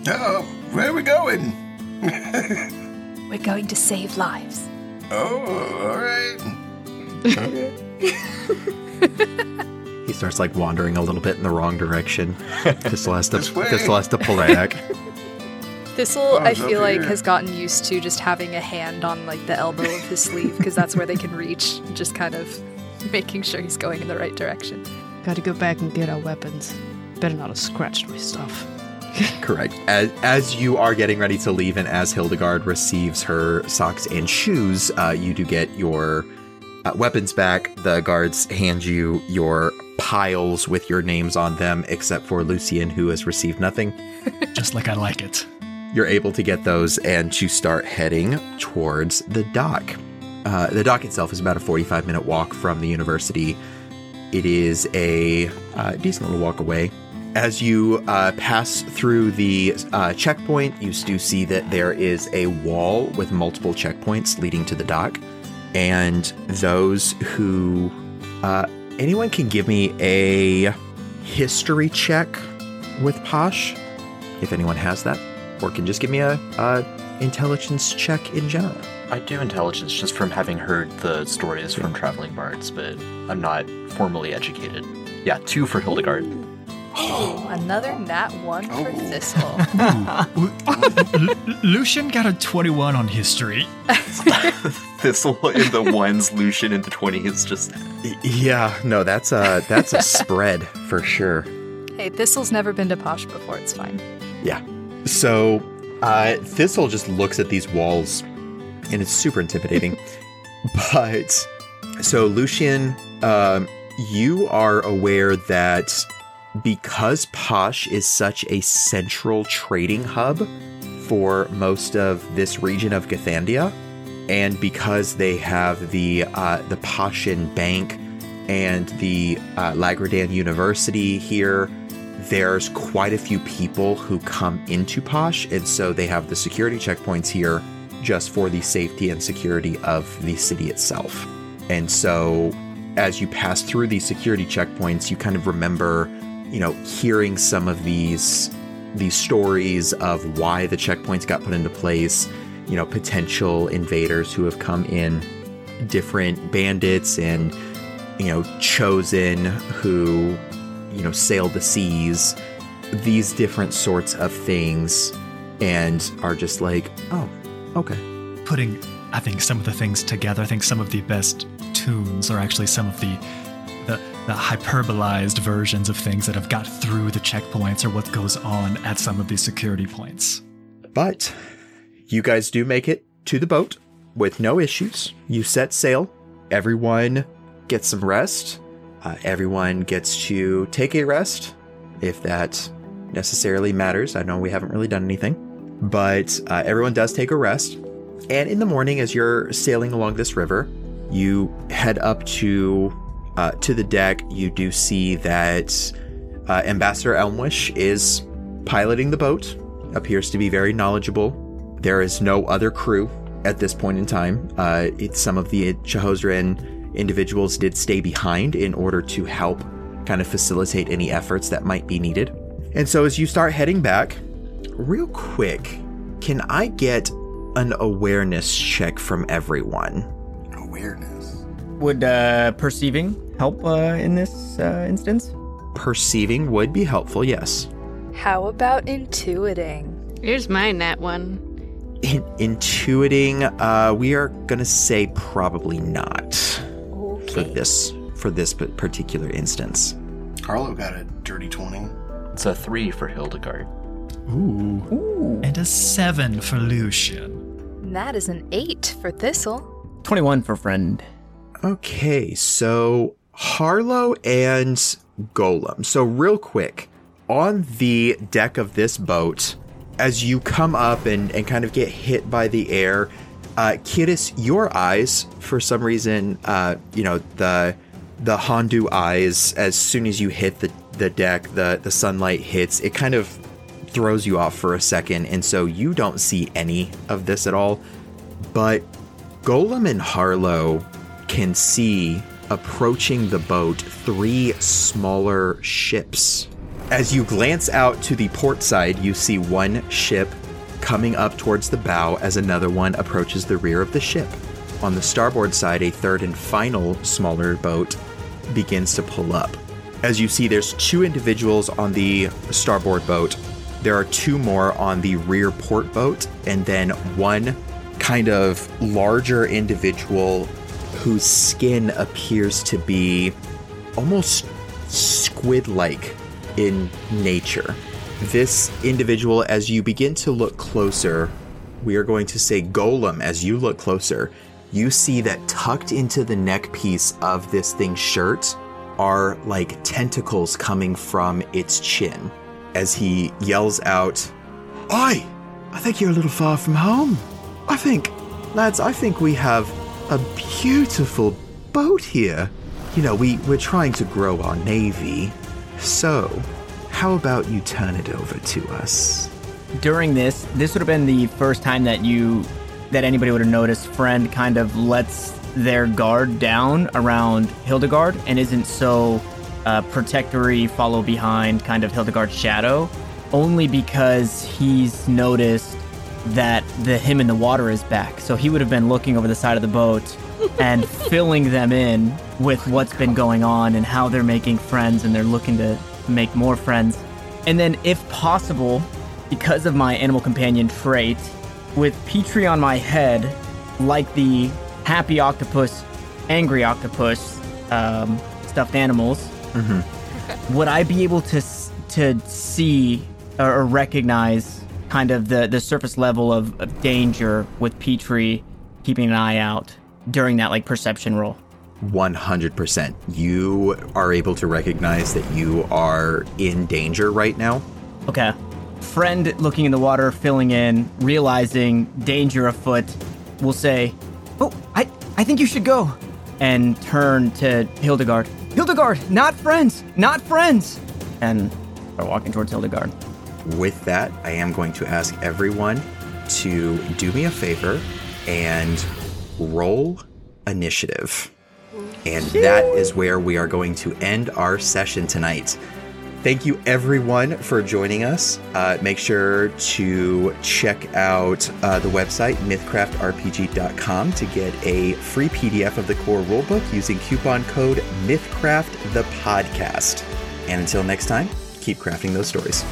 Uh, where are we going? We're going to save lives. Oh, all right. He starts like wandering a little bit in the wrong direction. Thistle has to This way. Thistle has to pull back. Thistle, Oh, I feel like, here. has gotten used to just having a hand on like the elbow of his sleeve because that's where they can reach, just kind of making sure he's going in the right direction. Gotta go back and get our weapons. Better not have scratched my stuff. Correct. As, as you are getting ready to leave, and as Hildegard receives her socks and shoes, uh, you do get your uh, weapons back. The guards hand you your piles with your names on them, except for Lucien, who has received nothing. Just like I like it. You're able to get those and to start heading towards the dock. Uh, the dock itself is about a 45 minute walk from the university. It is a uh, decent little walk away. As you uh, pass through the uh, checkpoint, you do see that there is a wall with multiple checkpoints leading to the dock. And those who. Uh, anyone can give me a history check with Posh, if anyone has that, or can just give me a, a intelligence check in general. I do intelligence just from having heard the stories from traveling bards, but I'm not formally educated. Yeah, two for Hildegard. Oh, another nat one for Thistle. L- Lucien got a 21 on history. Thistle in the ones, Lucien in the twenties. Just Yeah, no, that's a that's a spread for sure. hey, Thistle's never been to Posh before, it's fine. Yeah. So uh, Thistle just looks at these walls, and it's super intimidating. but so Lucien, um, you are aware that because Posh is such a central trading hub for most of this region of Gathandia, and because they have the uh, the Pashin Bank and the uh, Lagrandan University here, there's quite a few people who come into Posh, and so they have the security checkpoints here just for the safety and security of the city itself. And so, as you pass through these security checkpoints, you kind of remember, you know, hearing some of these these stories of why the checkpoints got put into place, you know, potential invaders who have come in, different bandits and you know, chosen who, you know, sailed the seas, these different sorts of things, and are just like, oh, okay. Putting, I think, some of the things together, I think some of the best tunes are actually some of the the, the hyperbolized versions of things that have got through the checkpoints or what goes on at some of these security points. But you guys do make it to the boat with no issues. You set sail. Everyone gets some rest. Uh, everyone gets to take a rest if that necessarily matters. I know we haven't really done anything, but uh, everyone does take a rest. And in the morning, as you're sailing along this river, you head up to uh, to the deck. You do see that uh, Ambassador Elmwish is piloting the boat. Appears to be very knowledgeable. There is no other crew at this point in time. Uh, some of the Chahozran individuals did stay behind in order to help kind of facilitate any efforts that might be needed. And so as you start heading back, real quick, can I get an awareness check from everyone? Awareness. Would uh, perceiving help uh, in this uh, instance? Perceiving would be helpful, yes. How about intuiting? Here's my nat one. In- intuiting, uh, we are gonna say probably not for this for this particular instance. Harlow got a dirty 20. It's a three for Hildegard. Ooh. And a seven for Lucien. And that is an eight for Thistle. 21 for friend. Okay, so Harlow and Golem. So, real quick, on the deck of this boat, as you come up and, and kind of get hit by the air, uh, Keres, your eyes, for some reason, uh, you know, the the Hondu eyes, as soon as you hit the, the deck, the, the sunlight hits, it kind of throws you off for a second, and so you don't see any of this at all. But Golem and Harlow can see approaching the boat three smaller ships. As you glance out to the port side, you see one ship coming up towards the bow as another one approaches the rear of the ship. On the starboard side, a third and final smaller boat begins to pull up. As you see, there's two individuals on the starboard boat. There are two more on the rear port boat, and then one kind of larger individual whose skin appears to be almost squid like in nature. This individual, as you begin to look closer, we are going to say golem, as you look closer, you see that tucked into the neck piece of this thing's shirt are like tentacles coming from its chin. As he yells out, Oi! I think you're a little far from home. I think, lads, I think we have a beautiful boat here. You know, we, we're trying to grow our navy. So, how about you turn it over to us? During this, this would have been the first time that you, that anybody would have noticed. Friend kind of lets their guard down around Hildegard and isn't so uh, protectory, follow behind kind of Hildegard's shadow, only because he's noticed that the him in the water is back. So he would have been looking over the side of the boat and filling them in with what's been going on and how they're making friends and they're looking to make more friends. And then, if possible, because of my animal companion trait, with Petrie on my head, like the happy octopus, angry octopus um, stuffed animals, Mm-hmm. would I be able to to see or, or recognize kind of the, the surface level of, of danger with Petrie keeping an eye out during that like perception roll? 100%. You are able to recognize that you are in danger right now. Okay. Friend looking in the water, filling in, realizing danger afoot, will say, Oh, I, I think you should go. And turn to Hildegard. Hildegard, not friends, not friends. And are walking towards Hildegard. With that, I am going to ask everyone to do me a favor and roll initiative. And that is where we are going to end our session tonight. Thank you, everyone, for joining us. Uh, make sure to check out uh, the website, mythcraftrpg.com, to get a free PDF of the core rulebook using coupon code MythCraftThePodcast. And until next time, keep crafting those stories.